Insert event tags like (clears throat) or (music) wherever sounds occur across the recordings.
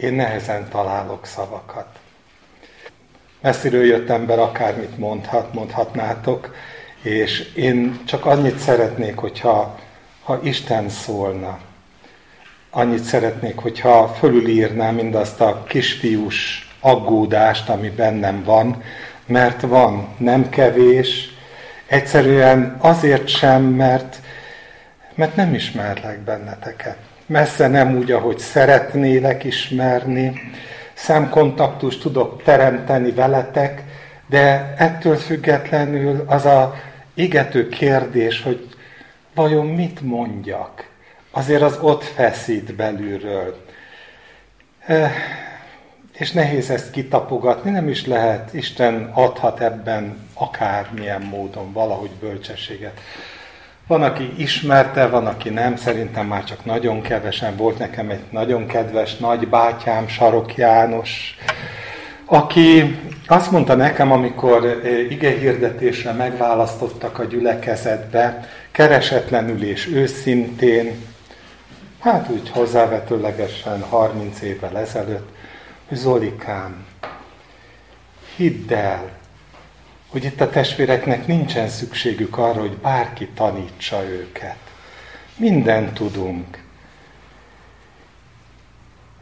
én nehezen találok szavakat. Messziről jött ember akármit mondhat, mondhatnátok, és én csak annyit szeretnék, hogyha ha Isten szólna. Annyit szeretnék, hogyha fölülírná mindazt a kisfiús aggódást, ami bennem van, mert van, nem kevés, egyszerűen azért sem, mert, mert nem ismerlek benneteket. Messze nem úgy, ahogy szeretnélek ismerni, szemkontaktust tudok teremteni veletek, de ettől függetlenül az a égető kérdés, hogy vajon mit mondjak, azért az ott feszít belülről. És nehéz ezt kitapogatni, nem is lehet, Isten adhat ebben akármilyen módon valahogy bölcsességet. Van, aki ismerte, van, aki nem, szerintem már csak nagyon kevesen. Volt nekem egy nagyon kedves nagybátyám, Sarok János, aki azt mondta nekem, amikor eh, ige hirdetésre megválasztottak a gyülekezetbe, keresetlenül és őszintén, hát úgy hozzávetőlegesen 30 évvel ezelőtt, hogy Zolikám, hidd el, hogy itt a testvéreknek nincsen szükségük arra, hogy bárki tanítsa őket. Minden tudunk.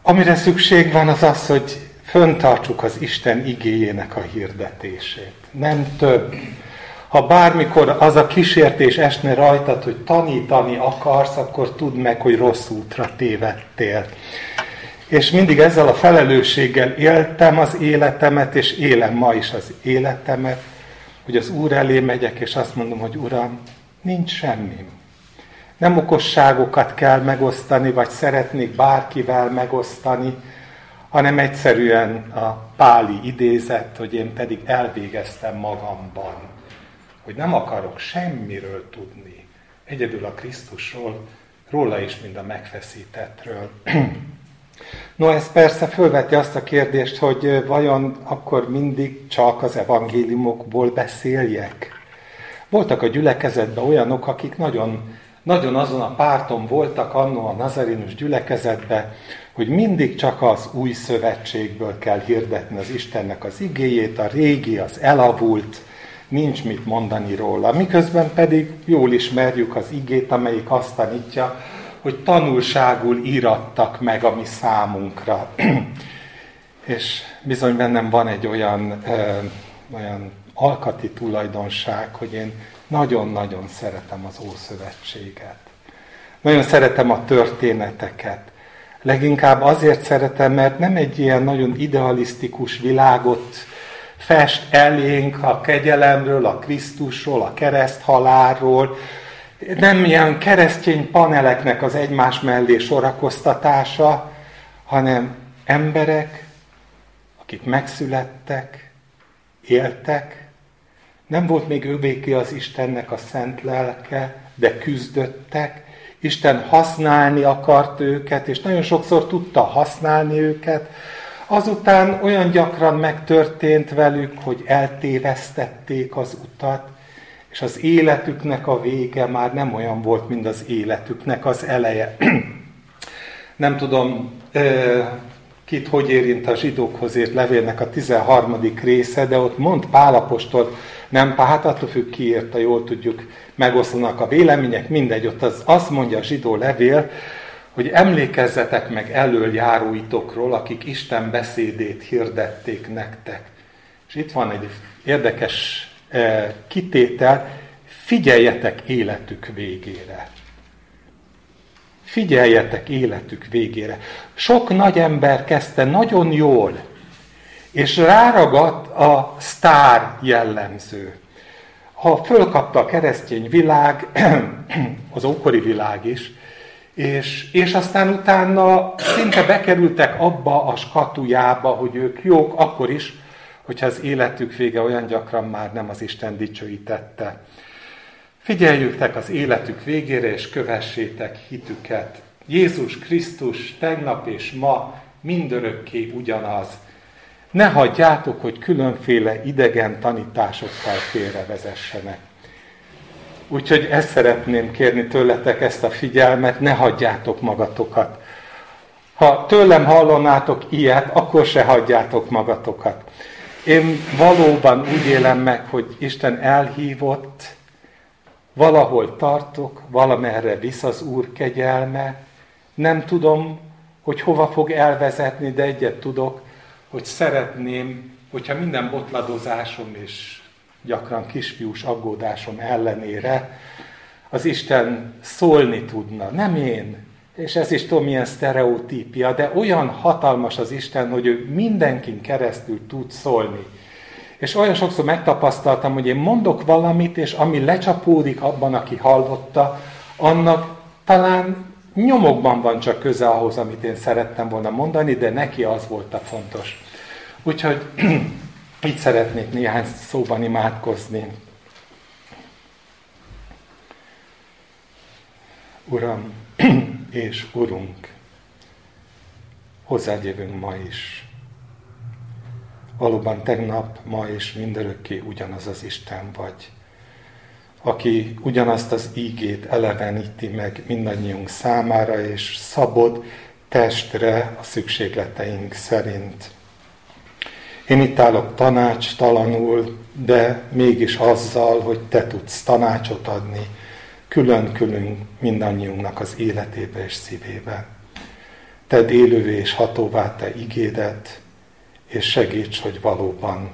Amire szükség van, az az, hogy föntartsuk az Isten igéjének a hirdetését. Nem több. Ha bármikor az a kísértés esne rajtad, hogy tanítani akarsz, akkor tudd meg, hogy rossz útra tévedtél. És mindig ezzel a felelősséggel éltem az életemet, és élem ma is az életemet, hogy az Úr elé megyek, és azt mondom, hogy Uram, nincs semmi. Nem okosságokat kell megosztani, vagy szeretnék bárkivel megosztani, hanem egyszerűen a páli idézet, hogy én pedig elvégeztem magamban, hogy nem akarok semmiről tudni, egyedül a Krisztusról, róla is, mint a megfeszítettről. (clears throat) No, ez persze fölveti azt a kérdést, hogy vajon akkor mindig csak az evangéliumokból beszéljek? Voltak a gyülekezetben olyanok, akik nagyon, nagyon azon a párton voltak annó a nazarinus gyülekezetben, hogy mindig csak az új szövetségből kell hirdetni az Istennek az igéjét, a régi, az elavult, nincs mit mondani róla. Miközben pedig jól ismerjük az igét, amelyik azt tanítja, hogy tanulságul írattak meg a mi számunkra. (clears throat) És bizony bennem van egy olyan, ö, olyan alkati tulajdonság, hogy én nagyon-nagyon szeretem az Ószövetséget. Nagyon szeretem a történeteket. Leginkább azért szeretem, mert nem egy ilyen nagyon idealisztikus világot fest elénk a kegyelemről, a Krisztusról, a kereszthalálról, nem ilyen keresztény paneleknek az egymás mellé sorakoztatása, hanem emberek, akik megszülettek, éltek, nem volt még övéké az Istennek a szent lelke, de küzdöttek, Isten használni akart őket, és nagyon sokszor tudta használni őket, azután olyan gyakran megtörtént velük, hogy eltévesztették az utat, és az életüknek a vége már nem olyan volt, mint az életüknek az eleje. (clears throat) nem tudom, kit hogy érint a zsidókhoz ért levélnek a 13. része, de ott mond Pálapostól, nem, hát attól függ ki írta, jól tudjuk, megoszlanak a vélemények, mindegy, ott az azt mondja a zsidó levél, hogy emlékezzetek meg elöljáróitokról, akik Isten beszédét hirdették nektek. És itt van egy érdekes kitétel, figyeljetek életük végére. Figyeljetek életük végére. Sok nagy ember kezdte nagyon jól, és ráragadt a sztár jellemző. Ha fölkapta a keresztény világ, (clears throat) az ókori világ is, és, és aztán utána szinte bekerültek abba a skatujába, hogy ők jók akkor is, hogyha az életük vége olyan gyakran már nem az Isten dicsőítette. Figyeljüktek az életük végére, és kövessétek hitüket. Jézus Krisztus tegnap és ma mindörökké ugyanaz. Ne hagyjátok, hogy különféle idegen tanításokkal félrevezessenek. Úgyhogy ezt szeretném kérni tőletek, ezt a figyelmet, ne hagyjátok magatokat Ha tőlem hallonátok ilyet, akkor se hagyjátok magatokat. Én valóban úgy élem meg, hogy Isten elhívott, valahol tartok, valamerre visz az Úr kegyelme, nem tudom, hogy hova fog elvezetni, de egyet tudok, hogy szeretném, hogyha minden botladozásom és gyakran kisfiús aggódásom ellenére az Isten szólni tudna. Nem én, és ez is tudom, milyen sztereotípia, de olyan hatalmas az Isten, hogy ő mindenkin keresztül tud szólni. És olyan sokszor megtapasztaltam, hogy én mondok valamit, és ami lecsapódik abban, aki hallotta, annak talán nyomokban van csak köze ahhoz, amit én szerettem volna mondani, de neki az volt a fontos. Úgyhogy (clears throat) így szeretnék néhány szóban imádkozni. (clears throat) Uram (clears throat) és Urunk, hozzád jövünk ma is. Valóban tegnap, ma és mindörökké ugyanaz az Isten vagy, aki ugyanazt az ígét eleveníti meg mindannyiunk számára, és szabod testre a szükségleteink szerint. Én itt állok tanácstalanul, de mégis azzal, hogy te tudsz tanácsot adni, külön-külön mindannyiunknak az életébe és szívébe. Tedd élővé és hatóvá te igédet, és segíts, hogy valóban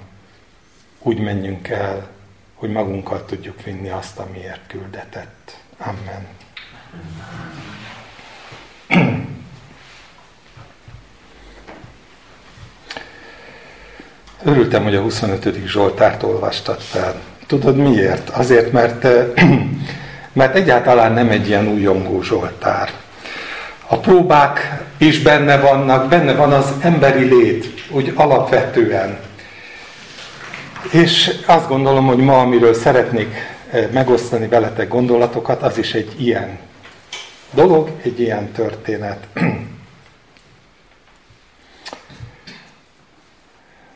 úgy menjünk el, hogy magunkkal tudjuk vinni azt, amiért küldetett. Amen. Örültem, hogy a 25. Zsoltárt olvastad fel. Tudod miért? Azért, mert, mert egyáltalán nem egy ilyen újongó Zsoltár. A próbák is benne vannak, benne van az emberi lét, úgy alapvetően. És azt gondolom, hogy ma, amiről szeretnék eh, megosztani veletek gondolatokat, az is egy ilyen dolog, egy ilyen történet. (clears throat)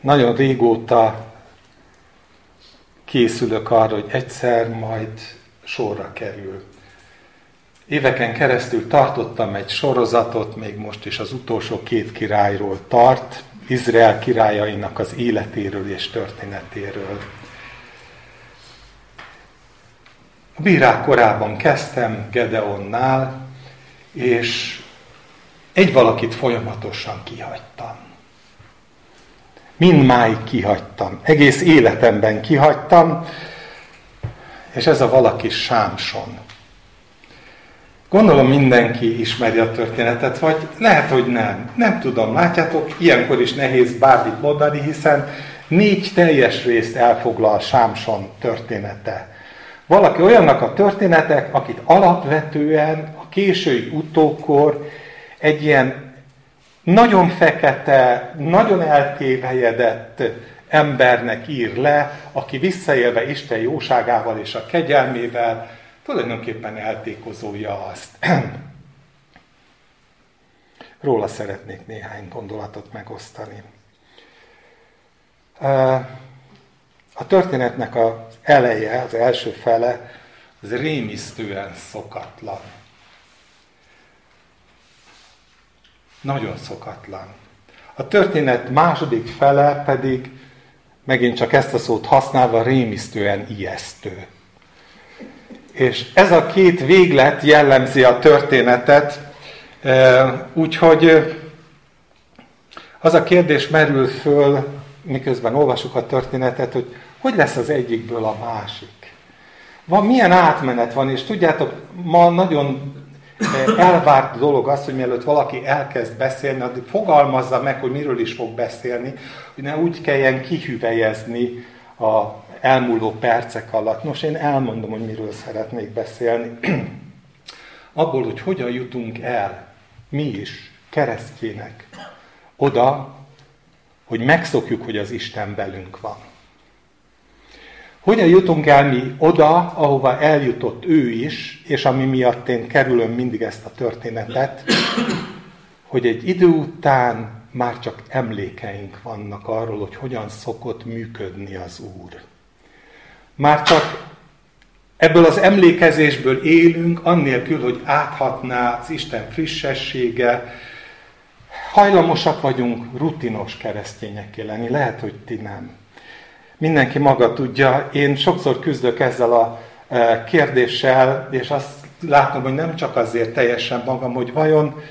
Nagyon régóta készülök arra, hogy egyszer majd sorra kerül. Éveken keresztül tartottam egy sorozatot, még most is az utolsó két királyról tart, Izrael királyainak az életéről és történetéről. A bírák korában kezdtem Gedeonnál, és egy valakit folyamatosan kihagytam. Mindmáig kihagytam. Egész életemben kihagytam, és ez a valaki Sámson. Gondolom mindenki ismeri a történetet, vagy lehet, hogy nem. Nem tudom, látjátok, ilyenkor is nehéz bármit mondani, hiszen négy teljes részt elfoglal Sámson története. Valaki olyannak a történetek, akit alapvetően a késői utókor egy ilyen nagyon fekete, nagyon eltévejedett embernek ír le, aki visszaélve Isten jóságával és a kegyelmével tulajdonképpen eltékozolja azt. (clears throat) Róla szeretnék néhány gondolatot megosztani. A történetnek az eleje, az első fele, az rémisztően szokatlan. Nagyon szokatlan. A történet második fele pedig megint csak ezt a szót használva rémisztően ijesztő. És ez a két véglet jellemzi a történetet, úgyhogy az a kérdés merül föl, miközben olvasuk a történetet, hogy hogy lesz az egyikből a másik. Van, milyen átmenet van, és tudjátok, ma nagyon elvárt dolog az, hogy mielőtt valaki elkezd beszélni, addig fogalmazza meg, hogy miről is fog beszélni, hogy ne úgy kelljen kihüvelyezni a elmúló percek alatt. Nos, én elmondom, hogy miről szeretnék beszélni. (clears throat) Abból, hogy hogyan jutunk el, mi is, keresztjének, oda, hogy megszokjuk, hogy az Isten velünk van. Hogyan jutunk el mi oda, ahova eljutott ő is, és ami miatt én kerülöm mindig ezt a történetet, hogy egy idő után már csak emlékeink vannak arról, hogy hogyan szokott működni az Úr. Már csak ebből az emlékezésből élünk, annélkül, hogy áthatná az Isten frissessége, hajlamosak vagyunk rutinos keresztényekké lenni, lehet, hogy ti nem. Mindenki maga tudja, én sokszor küzdök ezzel a e, kérdéssel, és azt látom, hogy nem csak azért teljesen magam, hogy vajon,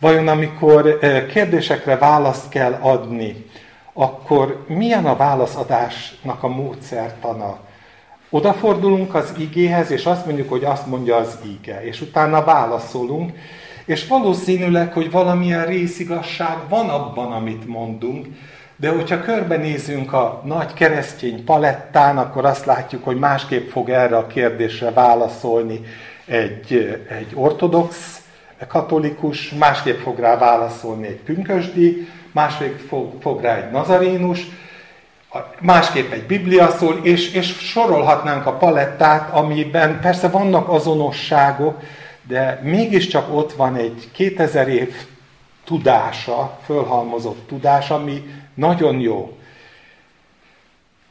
vajon amikor e, kérdésekre választ kell adni, akkor milyen a válaszadásnak a módszertana? Odafordulunk az igéhez, és azt mondjuk, hogy azt mondja az ige, és utána válaszolunk, és valószínűleg, hogy valamilyen részigasság van abban, amit mondunk, de hogyha körbenézünk a nagy keresztény palettán, akkor azt látjuk, hogy másképp fog erre a kérdésre válaszolni egy, egy ortodox katolikus, másképp fog rá válaszolni egy pünkösdi, másképp fog, fog rá egy nazarénus, másképp egy biblia szól, és, és sorolhatnánk a palettát, amiben persze vannak azonosságok, de mégiscsak ott van egy 2000 év tudása, fölhalmozott tudás, ami nagyon jó.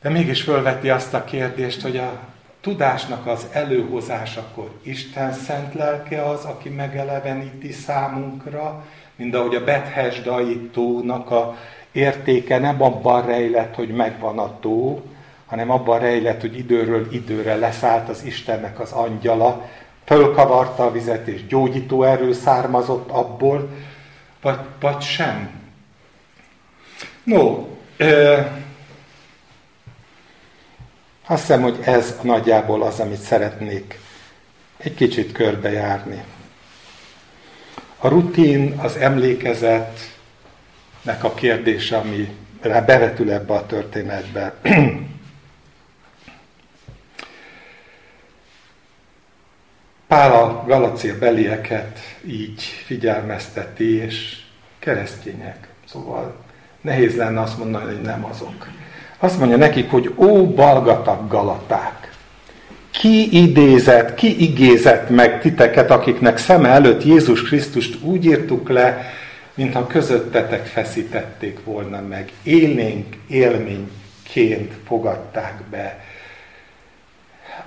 De mégis fölveti azt a kérdést, hogy a tudásnak az előhozásakor Isten szent lelke az, aki megeleveníti számunkra, mint ahogy a Bethesdai tónak a értéke nem abban rejlett, hogy megvan a tó, hanem abban rejlett, hogy időről időre leszállt az Istennek az angyala, fölkavarta a vizet, és gyógyító erő származott abból, vagy, vagy sem. No, ö, azt hiszem, hogy ez nagyjából az, amit szeretnék egy kicsit körbejárni. A rutin, az emlékezetnek a kérdése, ami bevetül ebbe a történetbe. (clears throat) Pál a Galacér belieket így figyelmezteti, és keresztények. Szóval nehéz lenne azt mondani, hogy nem azok. Azt mondja nekik, hogy ó, balgatag galaták! Ki idézett, ki igézett meg titeket, akiknek szeme előtt Jézus Krisztust úgy írtuk le, mintha közöttetek feszítették volna meg. Élénk élményként fogadták be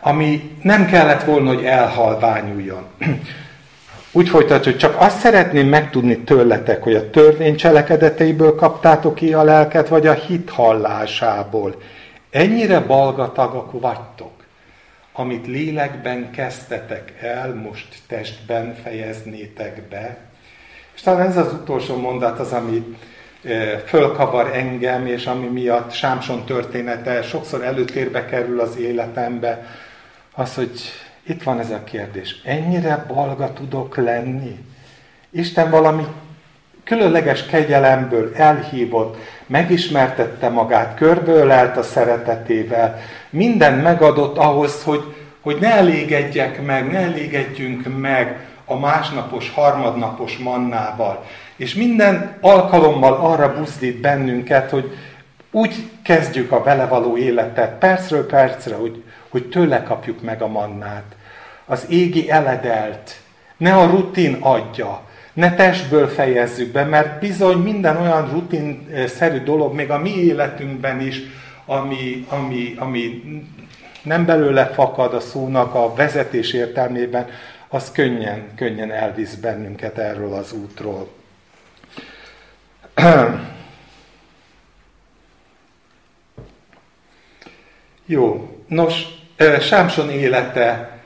ami nem kellett volna, hogy elhalványuljon. Úgy folytatja, hogy csak azt szeretném megtudni tőletek, hogy a törvény cselekedeteiből kaptátok ki a lelket, vagy a hit hallásából. Ennyire balgatagak vagytok, amit lélekben kezdtetek el, most testben fejeznétek be. És talán ez az utolsó mondat az, ami e, fölkavar engem, és ami miatt Sámson története sokszor előtérbe kerül az életembe, az, hogy itt van ez a kérdés. Ennyire balga tudok lenni? Isten valami különleges kegyelemből elhívott, megismertette magát, körbölelt a szeretetével, minden megadott ahhoz, hogy, hogy ne elégedjek meg, ne elégedjünk meg a másnapos, harmadnapos mannával. És minden alkalommal arra buzdít bennünket, hogy úgy kezdjük a vele való életet, percről percre, hogy hogy tőle kapjuk meg a mannát. Az égi eledelt, ne a rutin adja, ne testből fejezzük be, mert bizony minden olyan rutinszerű dolog, még a mi életünkben is, ami, ami, ami nem belőle fakad a szónak a vezetés értelmében, az könnyen, könnyen elvisz bennünket erről az útról. (clears throat) Jó, nos, Sámson élete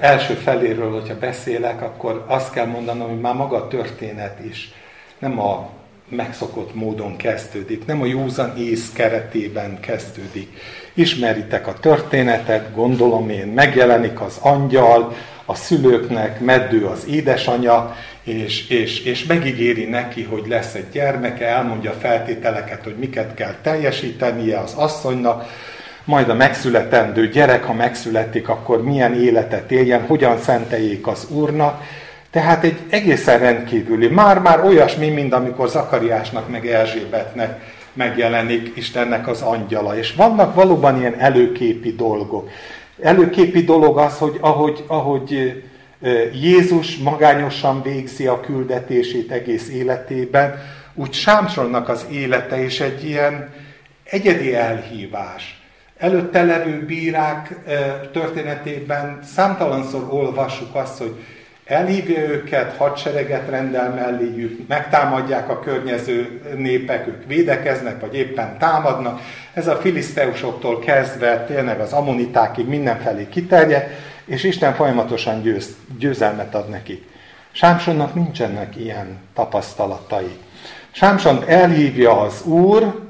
első feléről, hogyha beszélek, akkor azt kell mondanom, hogy már maga a történet is nem a megszokott módon kezdődik, nem a józan ész keretében kezdődik. Ismeritek a történetet, gondolom én, megjelenik az angyal, a szülőknek, meddő az édesanyja, és, és, és megígéri neki, hogy lesz egy gyermeke, elmondja feltételeket, hogy miket kell teljesítenie az asszonynak, majd a megszületendő gyerek, ha megszületik, akkor milyen életet éljen, hogyan szenteljék az Úrnak. Tehát egy egészen rendkívüli, már-már olyasmi, mint amikor Zakariásnak meg Erzsébetnek megjelenik Istennek az angyala. És vannak valóban ilyen előképi dolgok. Előképi dolog az, hogy ahogy, ahogy Jézus magányosan végzi a küldetését egész életében, úgy Sámsonnak az élete is egy ilyen egyedi elhívás előtte levő bírák történetében számtalanszor olvassuk azt, hogy elhívja őket, hadsereget rendel melléjük, megtámadják a környező népek, ők védekeznek, vagy éppen támadnak. Ez a filiszteusoktól kezdve tényleg az ammonitákig mindenfelé kiterjed, és Isten folyamatosan győz, győzelmet ad nekik. Sámsonnak nincsenek ilyen tapasztalatai. Sámson elhívja az Úr,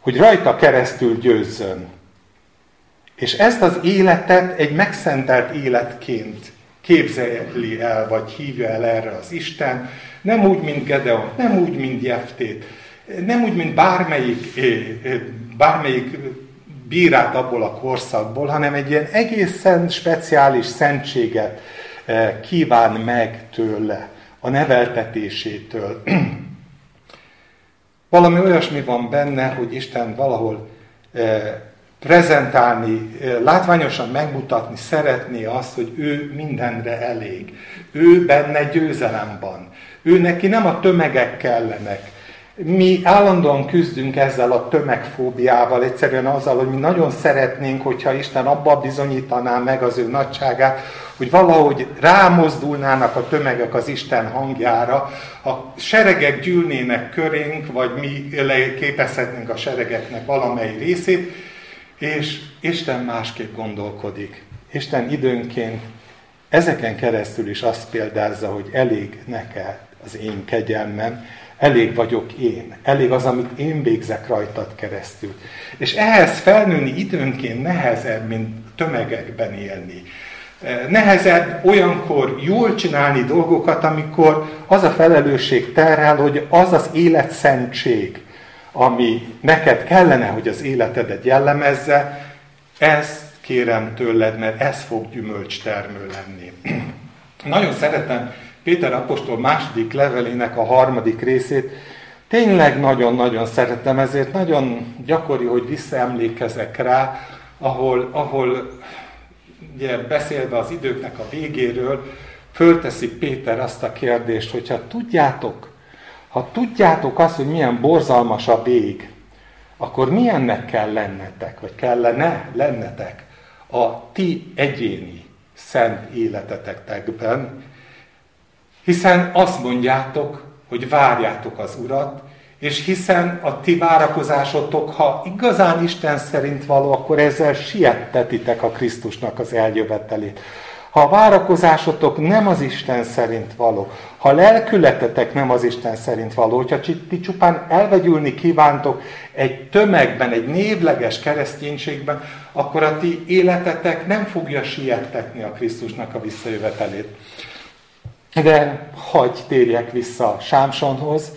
hogy rajta keresztül győzzön. És ezt az életet egy megszentelt életként képzeli el, vagy hívja el erre az Isten, nem úgy, mint Gedeon, nem úgy, mint Jeftét, nem úgy, mint bármelyik, eh, eh, bármelyik bírát abból a korszakból, hanem egy ilyen egészen speciális szentséget eh, kíván meg tőle, a neveltetésétől. (clears throat) Valami olyasmi van benne, hogy Isten valahol prezentálni, látványosan megmutatni szeretné azt, hogy ő mindenre elég. Ő benne győzelem van. Ő neki nem a tömegek kellenek. Mi állandóan küzdünk ezzel a tömegfóbiával, egyszerűen azzal, hogy mi nagyon szeretnénk, hogyha Isten abba bizonyítaná meg az ő nagyságát, hogy valahogy rámozdulnának a tömegek az Isten hangjára, a seregek gyűlnének körénk, vagy mi képezhetnénk a seregeknek valamely részét, és Isten másképp gondolkodik. Isten időnként ezeken keresztül is azt példázza, hogy elég neked az én kegyelmem, elég vagyok én, elég az, amit én végzek rajtad keresztül. És ehhez felnőni időnként nehezebb, mint tömegekben élni. Nehezebb olyankor jól csinálni dolgokat, amikor az a felelősség terhel, hogy az az életszentség, ami neked kellene, hogy az életedet jellemezze, ezt kérem tőled, mert ez fog gyümölcs termő lenni. (clears throat) Nagyon szeretem Péter apostol második levelének a harmadik részét. Tényleg nagyon-nagyon szeretem, ezért nagyon gyakori, hogy visszaemlékezek rá, ahol, ahol ugye beszélve az időknek a végéről, fölteszi Péter azt a kérdést, hogyha tudjátok, ha tudjátok azt, hogy milyen borzalmas a vég, akkor milyennek kell lennetek, vagy kellene lennetek a ti egyéni szent életetekben, hiszen azt mondjátok, hogy várjátok az Urat, és hiszen a ti várakozásotok, ha igazán Isten szerint való, akkor ezzel siettetitek a Krisztusnak az eljövetelét. Ha a várakozásotok nem az Isten szerint való, ha lelkületetek nem az Isten szerint való, hogyha ti csupán elvegyülni kívántok egy tömegben, egy névleges kereszténységben, akkor a ti életetek nem fogja siettetni a Krisztusnak a visszajövetelét. De hagy térjek vissza Sámsonhoz.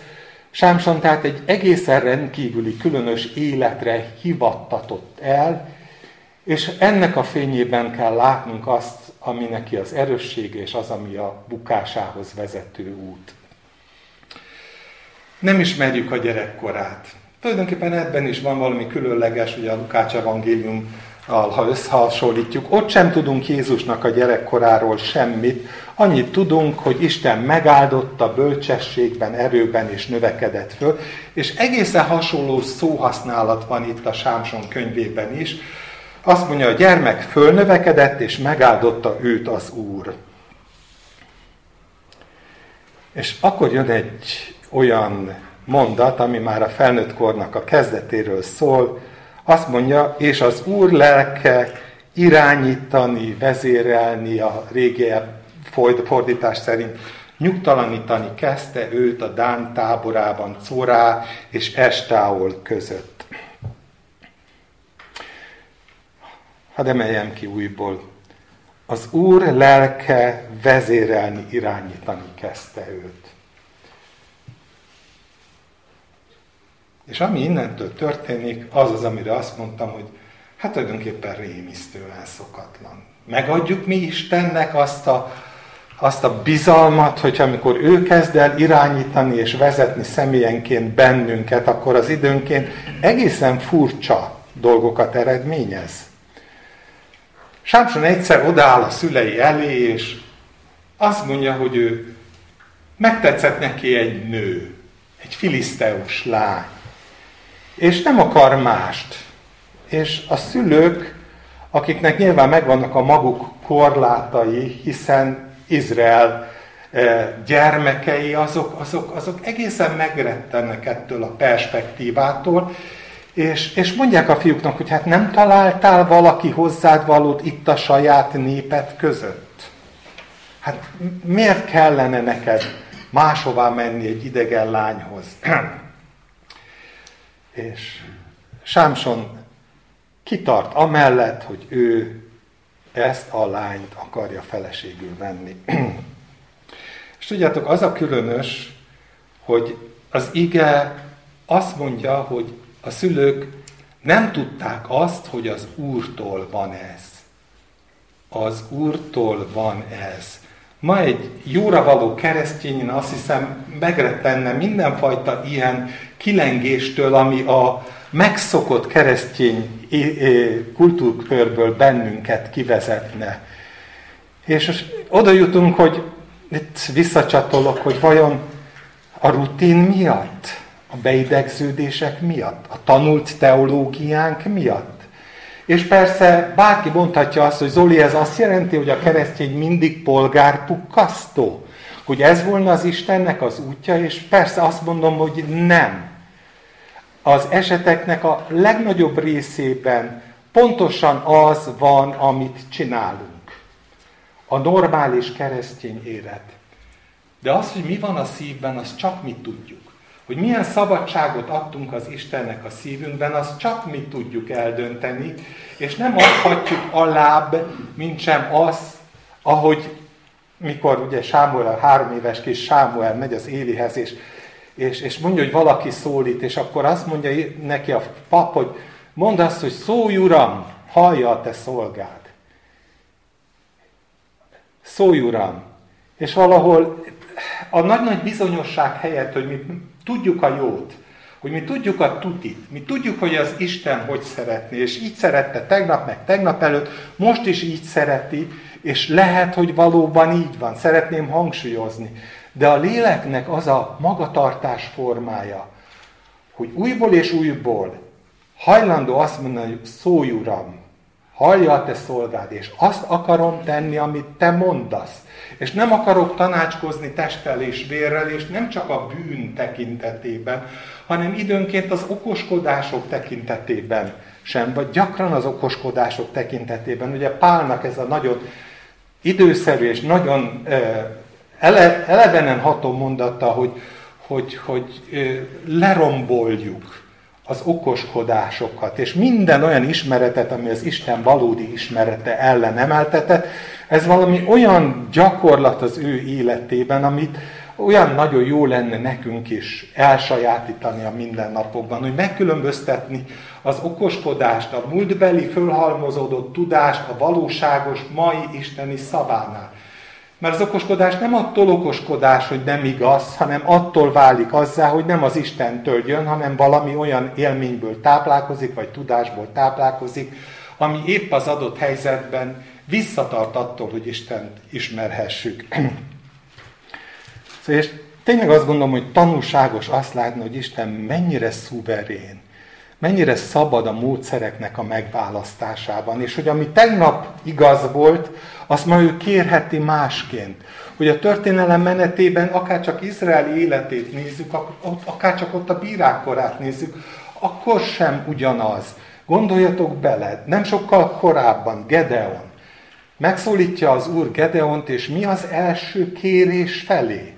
Sámson tehát egy egészen rendkívüli, különös életre hivattatott el, és ennek a fényében kell látnunk azt, ami neki az erőssége, és az, ami a bukásához vezető út. Nem ismerjük a gyerekkorát. Tulajdonképpen ebben is van valami különleges, ugye a Lukács evangélium ha összehasonlítjuk, ott sem tudunk Jézusnak a gyerekkoráról semmit, annyit tudunk, hogy Isten megáldotta bölcsességben, erőben és növekedett föl, és egészen hasonló szóhasználat van itt a Sámson könyvében is, azt mondja, a gyermek fölnövekedett, és megáldotta őt az Úr. És akkor jön egy olyan mondat, ami már a felnőtt kornak a kezdetéről szól, azt mondja, és az Úr lelke irányítani, vezérelni a régi fordítás szerint, nyugtalanítani kezdte őt a Dán táborában Corá és Estáol között. Hadd emeljem ki újból. Az Úr lelke vezérelni, irányítani kezdte őt. És ami innentől történik, az az, amire azt mondtam, hogy hát tulajdonképpen rémisztően szokatlan. Megadjuk mi Istennek azt a, azt a bizalmat, hogy amikor ő kezd el irányítani és vezetni személyenként bennünket, akkor az időnként egészen furcsa dolgokat eredményez. Sámson egyszer odaáll a szülei elé, és azt mondja, hogy ő megtetszett neki egy nő, egy filiszteus lány, és nem akar mást. És a szülők, akiknek nyilván megvannak a maguk korlátai, hiszen Izrael gyermekei, azok, azok, azok egészen megrettennek ettől a perspektívától, és, és mondják a fiúknak, hogy hát nem találtál valaki hozzád valót itt a saját népet között? Hát miért kellene neked máshová menni egy idegen lányhoz? (clears throat) és Sámson kitart amellett, hogy ő ezt a lányt akarja feleségül venni. (clears throat) És tudjátok, az a különös, hogy az ige azt mondja, hogy a szülők nem tudták azt, hogy az Úrtól van ez. Az Úrtól van ez. Ma egy jóra való keresztényen azt hiszem megrettenne mindenfajta ilyen kilengéstől, ami a megszokott keresztény kultúrkörből bennünket kivezetne. És oda jutunk, hogy itt visszacsatolok, hogy vajon a rutin miatt, a beidegződések miatt, a tanult teológiánk miatt. És persze bárki mondhatja azt, hogy Zoli, ez azt jelenti, hogy a keresztény mindig polgárpukkasztó, hogy ez volna az Istennek az útja, és persze azt mondom, hogy nem. Az eseteknek a legnagyobb részében pontosan az van, amit csinálunk a normális keresztény élet. De az, hogy mi van a szívben, az csak mi tudjuk. Hogy milyen szabadságot adtunk az Istennek a szívünkben, azt csak mi tudjuk eldönteni, és nem adhatjuk alább, mint sem az, ahogy mikor ugye Sámuel, három éves kis Sámuel megy az Élihez, és, és, és mondja, hogy valaki szólít, és akkor azt mondja neki a pap, hogy mondd azt, hogy szólj uram, hallja a te szolgád szólj Uram! És valahol a nagy-nagy bizonyosság helyett, hogy mi tudjuk a jót, hogy mi tudjuk a tutit, mi tudjuk, hogy az Isten hogy szeretné, és így szerette tegnap, meg tegnap előtt, most is így szereti, és lehet, hogy valóban így van, szeretném hangsúlyozni. De a léleknek az a magatartás formája, hogy újból és újból hajlandó azt mondani, hogy szólj Uram, Hallja a te szolgád, és azt akarom tenni, amit te mondasz. És nem akarok tanácskozni testtel és vérrel, és nem csak a bűn tekintetében, hanem időnként az okoskodások tekintetében sem, vagy gyakran az okoskodások tekintetében. Ugye Pálnak ez a nagyon időszerű és nagyon ele, elevenen ható mondata, hogy, hogy, hogy leromboljuk az okoskodásokat, és minden olyan ismeretet, ami az Isten valódi ismerete ellen emeltetett, ez valami olyan gyakorlat az ő életében, amit olyan nagyon jó lenne nekünk is elsajátítani a mindennapokban, hogy megkülönböztetni az okoskodást, a múltbeli fölhalmozódott tudást a valóságos mai isteni szavánál. Mert az okoskodás nem attól okoskodás, hogy nem igaz, hanem attól válik azzá, hogy nem az Istentől jön, hanem valami olyan élményből táplálkozik, vagy tudásból táplálkozik, ami épp az adott helyzetben visszatart attól, hogy Istent ismerhessük. szóval és tényleg azt gondolom, hogy tanulságos azt látni, hogy Isten mennyire szuverén, mennyire szabad a módszereknek a megválasztásában, és hogy ami tegnap igaz volt, azt ma ő kérheti másként. Hogy a történelem menetében akár csak Izrael életét nézzük, akár csak ott a bírák korát nézzük, akkor sem ugyanaz. Gondoljatok bele, nem sokkal korábban Gedeon megszólítja az úr Gedeont, és mi az első kérés felé?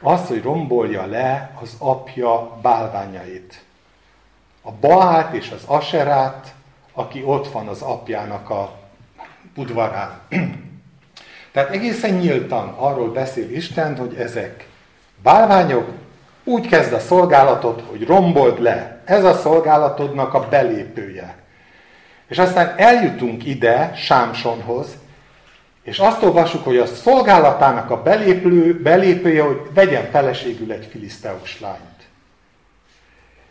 Az, hogy rombolja le az apja bálványait. A Baát és az Aserát, aki ott van az apjának a udvarán. Tehát egészen nyíltan arról beszél Isten, hogy ezek bálványok, úgy kezd a szolgálatot, hogy rombold le. Ez a szolgálatodnak a belépője. És aztán eljutunk ide, Sámsonhoz, és azt olvassuk, hogy a szolgálatának a belépő, belépője, hogy vegyen feleségül egy filiszteus lányt.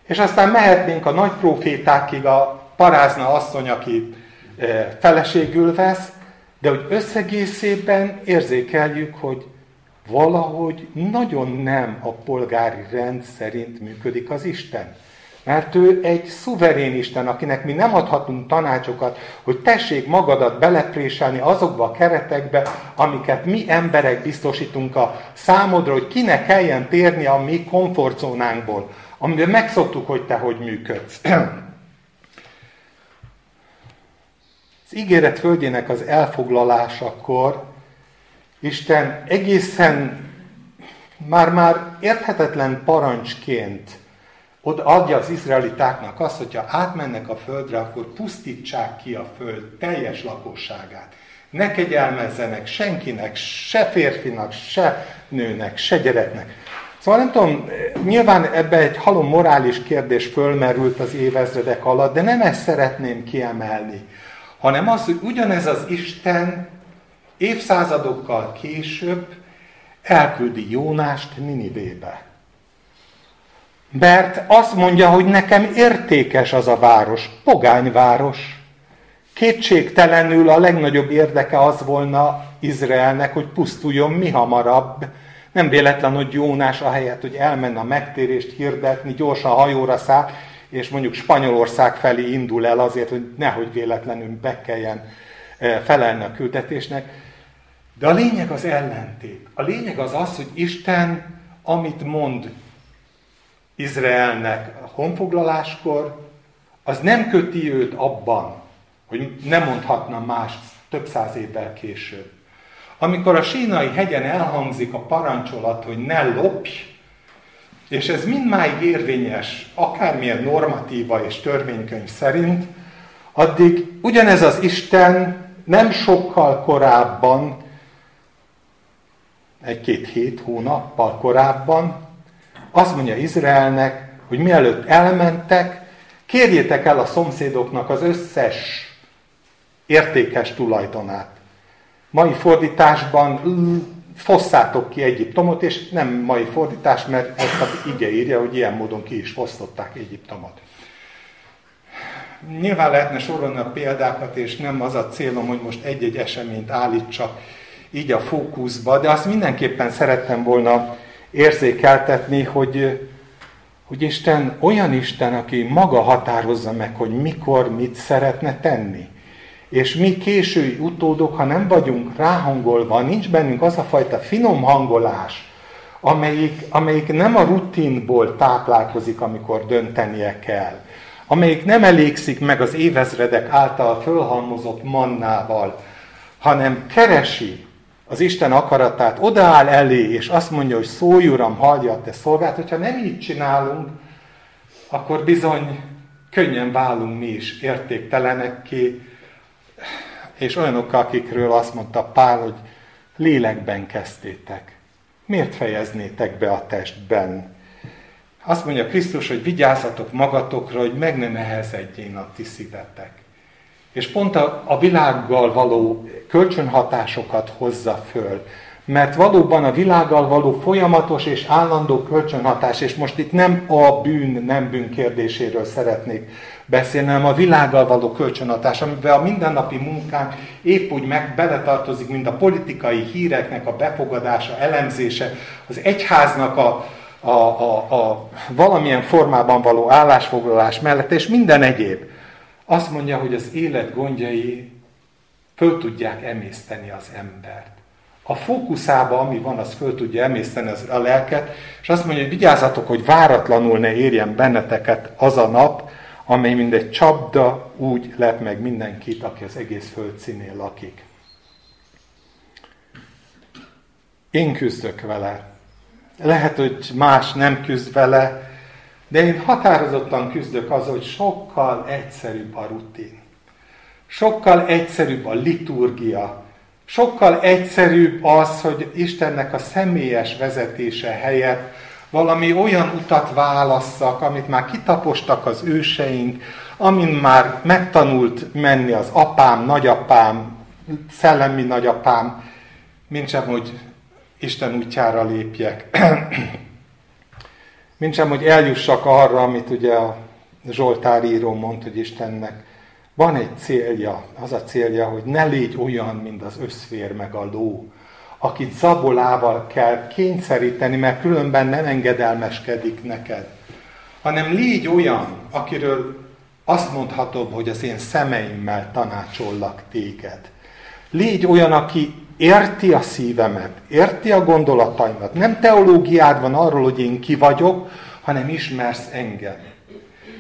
És aztán mehetnénk a nagy profétákig, a parázna asszony, aki feleségül vesz, de hogy összegészében érzékeljük, hogy valahogy nagyon nem a polgári rend szerint működik az Isten. Mert ő egy szuverén Isten, akinek mi nem adhatunk tanácsokat, hogy tessék magadat belepréselni azokba a keretekbe, amiket mi emberek biztosítunk a számodra, hogy kinek kelljen térni a mi komfortzónánkból, amiben megszoktuk, hogy te hogy működsz. (clears throat) Az ígéret földjének az elfoglalásakor Isten egészen már-már érthetetlen parancsként oda adja az izraelitáknak azt, hogyha átmennek a földre, akkor pusztítsák ki a föld teljes lakosságát. Ne kegyelmezzenek senkinek, se férfinak, se nőnek, se gyereknek. Szóval nem tudom, nyilván ebbe egy halom morális kérdés fölmerült az évezredek alatt, de nem ezt szeretném kiemelni, hanem az, hogy ugyanez az Isten évszázadokkal később elküldi Jónást Ninivébe. Mert azt mondja, hogy nekem értékes az a város, pogányváros. Kétségtelenül a legnagyobb érdeke az volna Izraelnek, hogy pusztuljon mi hamarabb. Nem véletlen, hogy Jónás ahelyett, hogy elmenne a megtérést hirdetni, gyorsan hajóra száll, és mondjuk Spanyolország felé indul el azért, hogy nehogy véletlenül be kelljen eh, felelni a küldetésnek. De a lényeg az ellentét. A lényeg az az, hogy Isten, amit mond Izraelnek a honfoglaláskor, az nem köti őt abban, hogy nem mondhatna más több száz évvel később. Amikor a sínai hegyen elhangzik a parancsolat, hogy ne lopj, és ez mindmáig érvényes, akármilyen normatíva és törvénykönyv szerint, addig ugyanez az Isten nem sokkal korábban, egy-két hét hónappal korábban azt mondja Izraelnek, hogy mielőtt elmentek, kérjétek el a szomszédoknak az összes értékes tulajdonát. Mai fordításban fosszátok ki Egyiptomot, és nem mai fordítás, mert ezt ige írja, hogy ilyen módon ki is fosztották Egyiptomot. Nyilván lehetne sorolni a példákat, és nem az a célom, hogy most egy-egy eseményt állítsak így a fókuszba, de azt mindenképpen szerettem volna érzékeltetni, hogy, hogy Isten olyan Isten, aki maga határozza meg, hogy mikor mit szeretne tenni. És mi késői utódok, ha nem vagyunk ráhangolva, nincs bennünk az a fajta finom hangolás, amelyik, amelyik nem a rutinból táplálkozik, amikor döntenie kell, amelyik nem elégszik meg az évezredek által fölhalmozott mannával, hanem keresi az Isten akaratát, odaáll elé, és azt mondja, hogy szólj Uram, hallja a te szolgát, hogyha nem így csinálunk, akkor bizony könnyen válunk mi is értéktelenekké, és olyanok, akikről azt mondta Pál, hogy lélekben kezdtétek. Miért fejeznétek be a testben? Azt mondja Krisztus, hogy vigyázzatok magatokra, hogy meg ne nehezedjén a ti szívetek. És pont a, a világgal való kölcsönhatásokat hozza föl. Mert valóban a világgal való folyamatos és állandó kölcsönhatás, és most itt nem a bűn, nem bűn kérdéséről szeretnék beszélni, hanem a világgal való kölcsönhatás, amiben a mindennapi munkánk épp úgy meg beletartozik, mint a politikai híreknek a befogadása, elemzése, az egyháznak a, a, a, a valamilyen formában való állásfoglalás mellett, és minden egyéb. Azt mondja, hogy az élet gondjai föl tudják emészteni az embert. A fókuszába, ami van, az föl tudja emészteni az, a lelket, és azt mondja, hogy vigyázzatok, hogy váratlanul ne érjen benneteket az a nap, amely mint egy csapda úgy lep meg mindenkit, aki az egész föld színén lakik. Én küzdök vele. Lehet, hogy más nem küzd vele, de én határozottan küzdök az, hogy sokkal egyszerűbb a rutin. Sokkal egyszerűbb a liturgia. Sokkal egyszerűbb az, hogy Istennek a személyes vezetése helyett valami olyan utat válasszak, amit már kitapostak az őseink, amin már megtanult menni az apám, nagyapám, szellemi nagyapám, mint sem, hogy Isten útjára lépjek. (clears throat) mint sem, hogy eljussak arra, amit ugye a Zsoltár író mond, hogy Istennek van egy célja, az a célja, hogy ne légy olyan, mint az összfér meg a ló, akit zabolával kell kényszeríteni, mert különben nem engedelmeskedik neked. hanem légy olyan, akiről azt mondhatom, hogy az én szemeimmel tanácsollak téged. Légy olyan, aki érti a szívemet, érti a gondolataimat. Nem teológiád van arról, hogy én ki vagyok, hanem ismersz engem.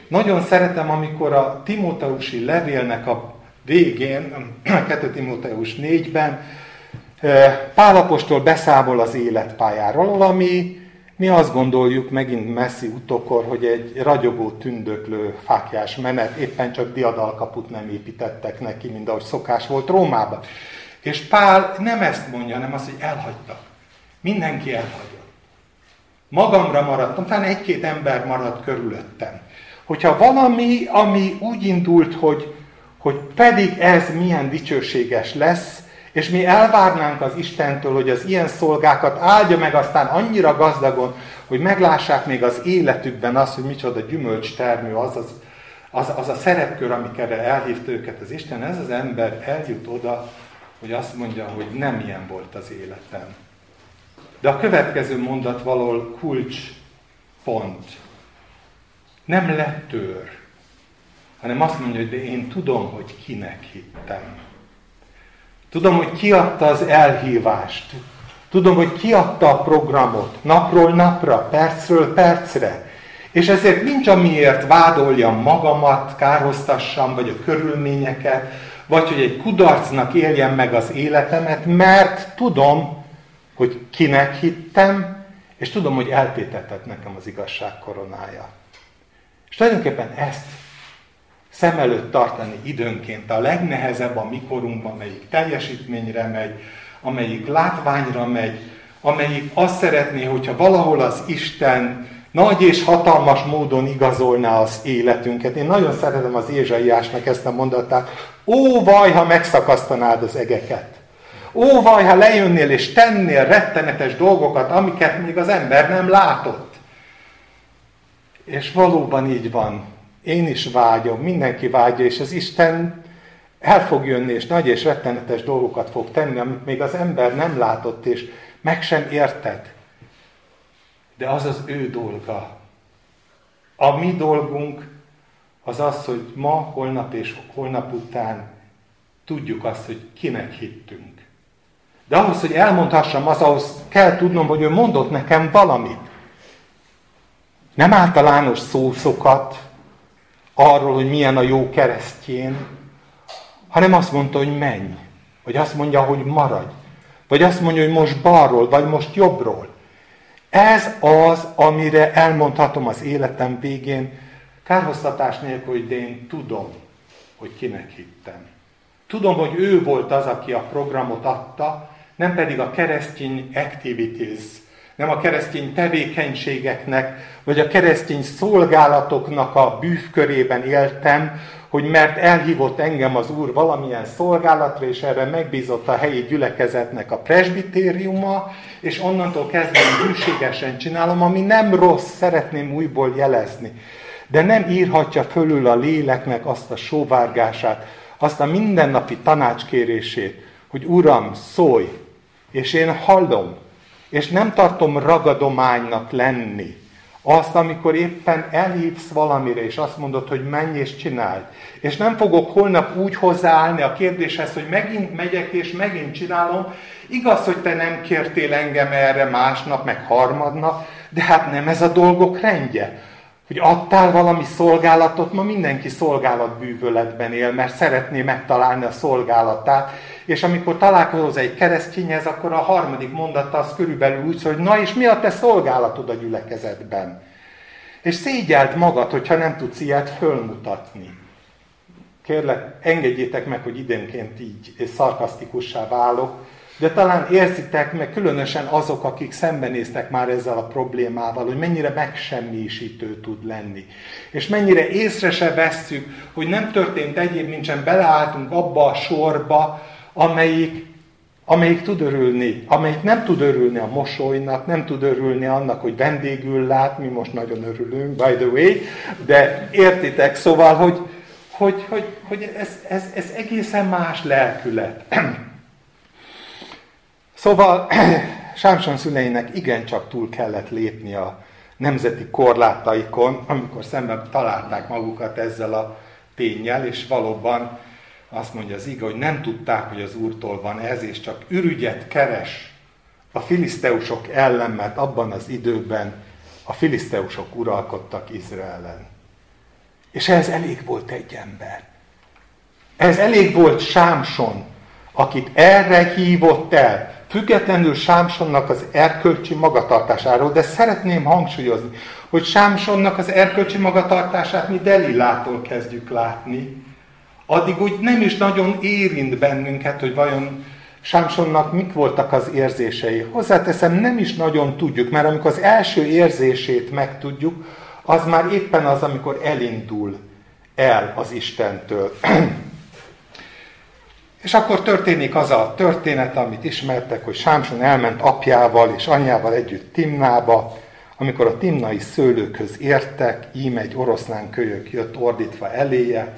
Nagyon szeretem, amikor a Timóteusi levélnek a végén, 2 Timóteus 4-ben, Pálapostól beszámol az életpályáról, ami mi azt gondoljuk megint messzi utokor, hogy egy ragyogó, tündöklő fákjás menet, éppen csak diadalkaput nem építettek neki, mint ahogy szokás volt Rómában. És Pál nem ezt mondja, hanem azt, hogy elhagytak. Mindenki elhagyott. Magamra maradtam, talán egy-két ember maradt körülöttem. Hogyha valami, ami úgy indult, hogy, hogy pedig ez milyen dicsőséges lesz, és mi elvárnánk az Istentől, hogy az ilyen szolgákat áldja meg aztán annyira gazdagon, hogy meglássák még az életükben azt, hogy micsoda gyümölcs termő, az, az, az, az a szerepkör, amikre elhívta őket az Isten, ez az ember eljut oda, hogy azt mondja, hogy nem ilyen volt az életem. De a következő mondat való kulcs pont. Nem letör, hanem azt mondja, hogy de én tudom, hogy kinek hittem. Tudom, hogy ki adta az elhívást. Tudom, hogy ki adta a programot napról napra, percről percre. És ezért nincs amiért vádoljam magamat, kárhoztassam, vagy a körülményeket, vagy hogy egy kudarcnak éljem meg az életemet, mert tudom, hogy kinek hittem, és tudom, hogy eltétetett nekem az igazság koronája. És tulajdonképpen ezt szem előtt tartani időnként a legnehezebb a mikorunkban, amelyik teljesítményre megy, amelyik látványra megy, amelyik azt szeretné, hogyha valahol az Isten nagy és hatalmas módon igazolná az életünket. Én nagyon szeretem az Ézsaiásnak ezt a mondatát. Ó, vaj, ha megszakasztanád az egeket! Ó, vaj, ha lejönnél és tennél rettenetes dolgokat, amiket még az ember nem látott. És valóban így van. Én is vágyom, mindenki vágya, és az Isten el fog jönni, és nagy és rettenetes dolgokat fog tenni, amit még az ember nem látott, és meg sem érted. De az az ő dolga. A mi dolgunk az az, hogy ma, holnap és holnap után tudjuk azt, hogy kinek hittünk. De ahhoz, hogy elmondhassam, az ahhoz kell tudnom, hogy ő mondott nekem valamit. Nem általános szószokat arról, hogy milyen a jó keresztjén, hanem azt mondta, hogy menj. Vagy azt mondja, hogy maradj. Vagy azt mondja, hogy most balról, vagy most jobbról. Ez az, amire elmondhatom az életem végén, kárhoztatás nélkül, hogy én tudom, hogy kinek hittem. Tudom, hogy ő volt az, aki a programot adta, nem pedig a keresztény activities, nem a keresztény tevékenységeknek, vagy a keresztény szolgálatoknak a bűvkörében éltem, hogy mert elhívott engem az Úr valamilyen szolgálatra, és erre megbízott a helyi gyülekezetnek a presbitériuma, és onnantól kezdve bűségesen csinálom, ami nem rossz, szeretném újból jelezni. De nem írhatja fölül a léleknek azt a sóvárgását, azt a mindennapi tanácskérését, hogy Uram, szólj, és én hallom, és nem tartom ragadománynak lenni. Azt, amikor éppen elhívsz valamire, és azt mondod, hogy menj és csinálj. És nem fogok holnap úgy hozzáállni a kérdéshez, hogy megint megyek és megint csinálom. Igaz, hogy te nem kértél engem erre másnap, meg harmadnap, de hát nem ez a dolgok rendje hogy adtál valami szolgálatot, ma mindenki szolgálatbűvöletben él, mert szeretné megtalálni a szolgálatát, és amikor találkozol egy keresztényhez, akkor a harmadik mondata az körülbelül úgy szól, hogy na és mi a te szolgálatod a gyülekezetben? És szégyelt magad, hogyha nem tudsz ilyet fölmutatni. Kérlek, engedjétek meg, hogy időnként így szarkasztikussá válok, de talán érzitek meg különösen azok, akik szembenéztek már ezzel a problémával, hogy mennyire megsemmisítő tud lenni. És mennyire észre se vesszük, hogy nem történt egyéb, nincsen beleálltunk abba a sorba, amelyik, amelyik tud örülni, amelyik nem tud örülni a mosolynak, nem tud örülni annak, hogy vendégül lát, mi most nagyon örülünk, by the way, de értitek, szóval, hogy, hogy, hogy, hogy ez, ez, ez egészen más lelkület. (clears throat) Szóval (clears throat) Sámson szüleinek igencsak túl kellett lépni a nemzeti korlátaikon, amikor szemben találták magukat ezzel a tényel, és valóban azt mondja az ige, hogy nem tudták, hogy az Úrtól van ez, és csak ürügyet keres a filiszteusok ellen, mert abban az időben a filiszteusok uralkodtak Izraelen. És ez elég volt egy ember. Ez elég volt Sámson, akit erre hívott el, függetlenül Sámsonnak az erkölcsi magatartásáról, de szeretném hangsúlyozni, hogy Sámsonnak az erkölcsi magatartását mi Delilától kezdjük látni, addig úgy nem is nagyon érint bennünket, hogy vajon Sámsonnak mik voltak az érzései. Hozzáteszem, nem is nagyon tudjuk, mert amikor az első érzését megtudjuk, az már éppen az, amikor elindul el az Istentől. (clears throat) És akkor történik az a történet, amit ismertek, hogy Sámson elment apjával és anyjával együtt Timnába, amikor a timnai szőlőkhöz értek, ím egy oroszlán kölyök jött ordítva eléje,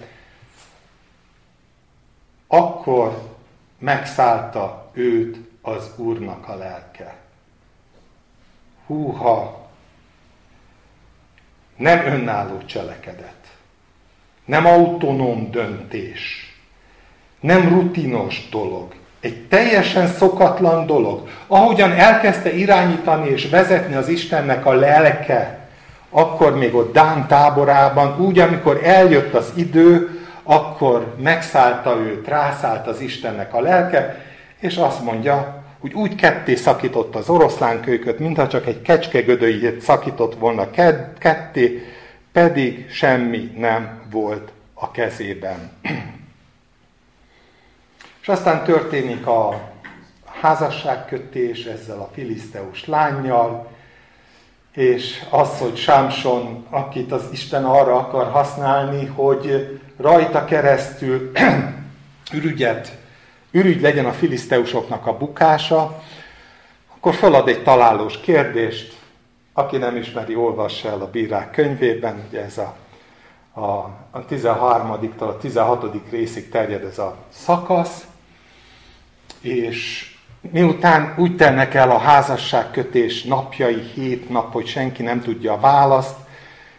akkor megszállta őt az Úrnak a lelke. Húha! Nem önálló cselekedet. Nem autonóm döntés nem rutinos dolog. Egy teljesen szokatlan dolog. Ahogyan elkezdte irányítani és vezetni az Istennek a lelke, akkor még ott Dán táborában, úgy, amikor eljött az idő, akkor megszállta őt, rászállt az Istennek a lelke, és azt mondja, hogy úgy ketté szakított az oroszlánkölyköt, mintha csak egy kecske gödöjét szakított volna ketté, pedig semmi nem volt a kezében. (clears throat) És aztán történik a házasságkötés ezzel a filiszteus lányjal, és az, hogy Sámson, akit az Isten arra akar használni, hogy rajta keresztül (clears throat) ürügyet, ürügy legyen a filiszteusoknak a bukása, akkor felad egy találós kérdést, aki nem ismeri, olvassa el a bírák könyvében, ugye ez a, a, a 13-tól a 16. részig terjed ez a szakasz, és miután úgy telnek el a házasságkötés napjai, hét nap, hogy senki nem tudja a választ,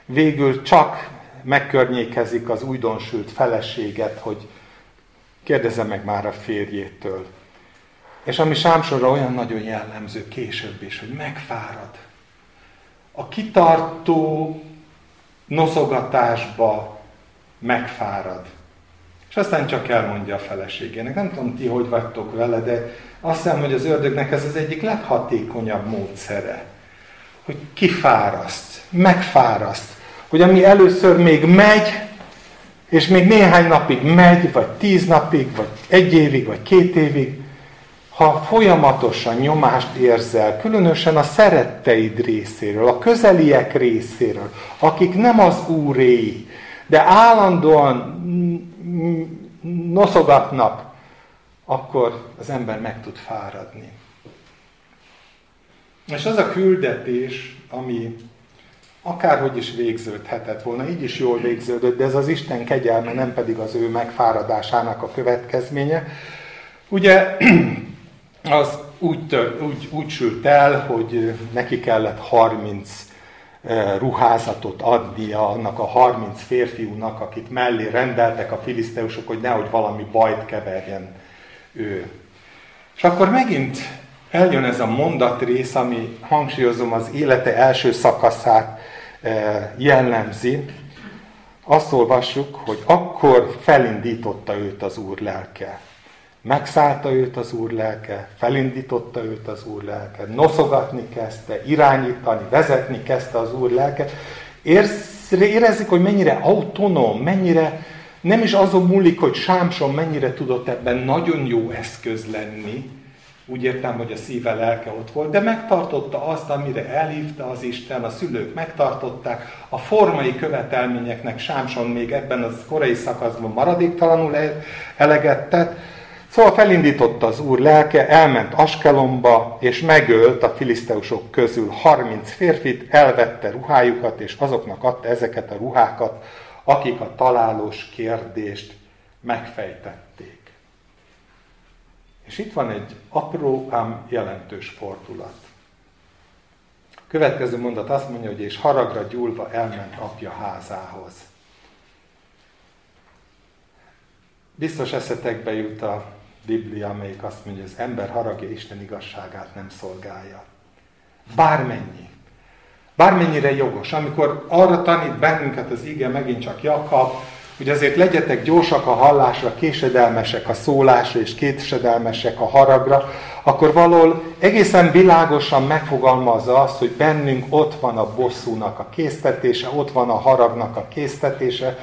végül csak megkörnyékezik az újdonsült feleséget, hogy kérdezze meg már a férjétől. És ami Sámsorra olyan nagyon jellemző később is, hogy megfárad. A kitartó noszogatásba megfárad. És aztán csak elmondja a feleségének. Nem tudom ti, hogy vagytok vele, de azt hiszem, hogy az ördögnek ez az egyik leghatékonyabb módszere. Hogy kifáraszt, megfáraszt. Hogy ami először még megy, és még néhány napig megy, vagy tíz napig, vagy egy évig, vagy két évig, ha folyamatosan nyomást érzel, különösen a szeretteid részéről, a közeliek részéről, akik nem az úréi, de állandóan noszogatnak, akkor az ember meg tud fáradni. És az a küldetés, ami akárhogy is végződhetett volna, így is jól végződött, de ez az Isten kegyelme, nem pedig az ő megfáradásának a következménye. Ugye (clears throat) az úgy, tör, úgy, úgy sült el, hogy neki kellett 30 ruházatot adnia annak a 30 férfiúnak, akit mellé rendeltek a filiszteusok, hogy nehogy valami bajt keverjen ő. És akkor megint eljön ez a mondatrész, ami hangsúlyozom az élete első szakaszát jellemzi. Azt olvassuk, hogy akkor felindította őt az Úr lelke. Megszállta őt az Úr lelke, felindította őt az Úr lelke, noszogatni kezdte, irányítani, vezetni kezdte az Úr lelke. érezzük, hogy mennyire autonóm, mennyire nem is azon múlik, hogy Sámson mennyire tudott ebben nagyon jó eszköz lenni, úgy értem, hogy a szíve lelke ott volt, de megtartotta azt, amire elhívta az Isten, a szülők megtartották, a formai követelményeknek Sámson még ebben az korai szakaszban maradéktalanul eleget tett, Szóval felindította az úr lelke, elment Askelomba, és megölt a filiszteusok közül 30 férfit, elvette ruhájukat, és azoknak adta ezeket a ruhákat, akik a találós kérdést megfejtették. És itt van egy apró, ám jelentős fordulat. Következő mondat azt mondja, hogy és haragra gyúlva elment apja házához. Biztos eszetekbe jut a Biblia, amelyik azt mondja, hogy az ember haragja Isten igazságát nem szolgálja. Bármennyi. Bármennyire jogos. Amikor arra tanít bennünket az ige, megint csak Jakab, hogy azért legyetek gyorsak a hallásra, késedelmesek a szólásra és késedelmesek a haragra, akkor való egészen világosan megfogalmazza azt, hogy bennünk ott van a bosszúnak a késztetése, ott van a haragnak a késztetése.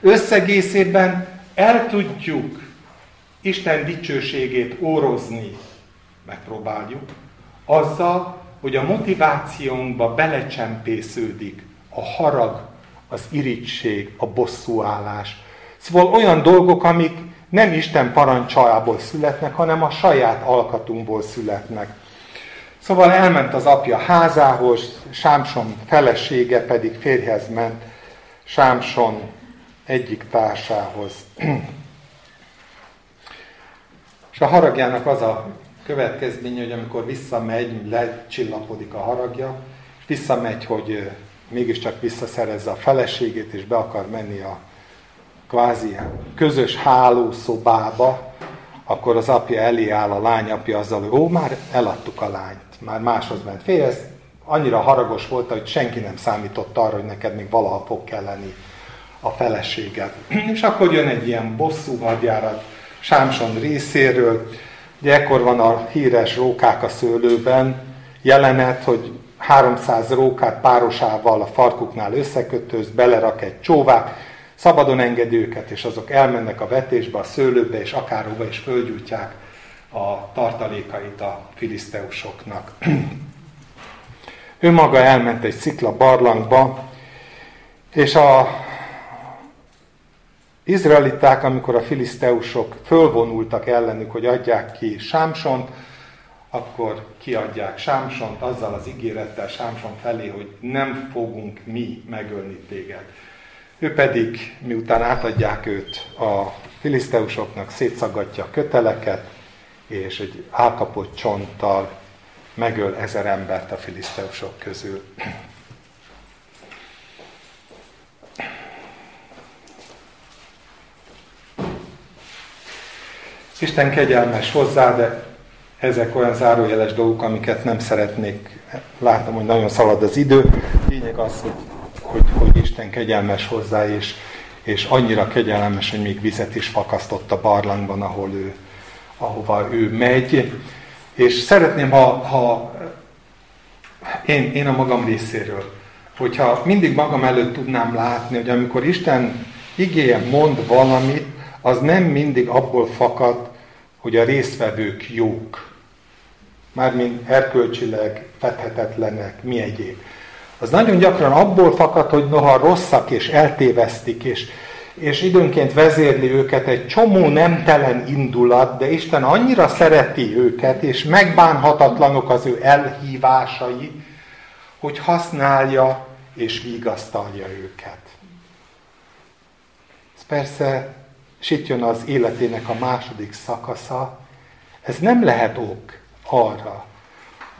Összegészében el tudjuk Isten dicsőségét órozni, megpróbáljuk, azzal, hogy a motivációnkba belecsempésződik a harag, az irigység, a bosszúállás. Szóval olyan dolgok, amik nem Isten parancsából születnek, hanem a saját alkatunkból születnek. Szóval elment az apja házához, Sámson felesége pedig férjhez ment Sámson egyik társához. (clears throat) És a haragjának az a következménye, hogy amikor visszamegy, lecsillapodik a haragja, és visszamegy, hogy mégiscsak visszaszerezze a feleségét, és be akar menni a kvázi közös hálószobába, akkor az apja elé áll a lányapja azzal, hogy ó, már eladtuk a lányt, már máshoz ment fél. Ez annyira haragos volt, hogy senki nem számított arra, hogy neked még valaha fog kelleni a feleséged. (clears throat) És akkor jön egy ilyen bosszú hadjárat Sámson részéről, Ugye ekkor van a híres rókák a szőlőben jelenet, hogy 300 rókát párosával a farkuknál összekötöz, belerak egy csóvát, szabadon enged őket, és azok elmennek a vetésbe, a szőlőbe, és akárhova is földgyújtják a tartalékait a filiszteusoknak. (clears throat) ő maga elment egy szikla barlangba, és a izraeliták, amikor a filiszteusok fölvonultak ellenük, hogy adják ki Sámsont, akkor kiadják Sámsont azzal az ígérettel Sámson felé, hogy nem fogunk mi megölni téged. Ő pedig, miután átadják őt a filiszteusoknak, szétszagadja a köteleket, és egy álkapott csonttal megöl ezer embert a filiszteusok közül. Isten kegyelmes hozzá, de ezek olyan zárójeles dolgok, amiket nem szeretnék. Látom, hogy nagyon szalad az idő. Lényeg az, hogy, hogy, hogy Isten kegyelmes hozzá, és, és annyira kegyelmes, hogy még vizet is fakasztott a barlangban, ahol ő, ahova ő megy. És szeretném, ha, ha én, én a magam részéről, hogyha mindig magam előtt tudnám látni, hogy amikor Isten igéje mond valamit, az nem mindig abból fakad, hogy a résztvevők jók, mármint erkölcsileg fethetetlenek, mi egyéb. Az nagyon gyakran abból fakad, hogy noha rosszak és eltévesztik, és, és időnként vezérli őket egy csomó nemtelen indulat, de Isten annyira szereti őket, és megbánhatatlanok az ő elhívásai, hogy használja és vigasztalja őket. Ez persze és itt jön az életének a második szakasza, ez nem lehet ok arra,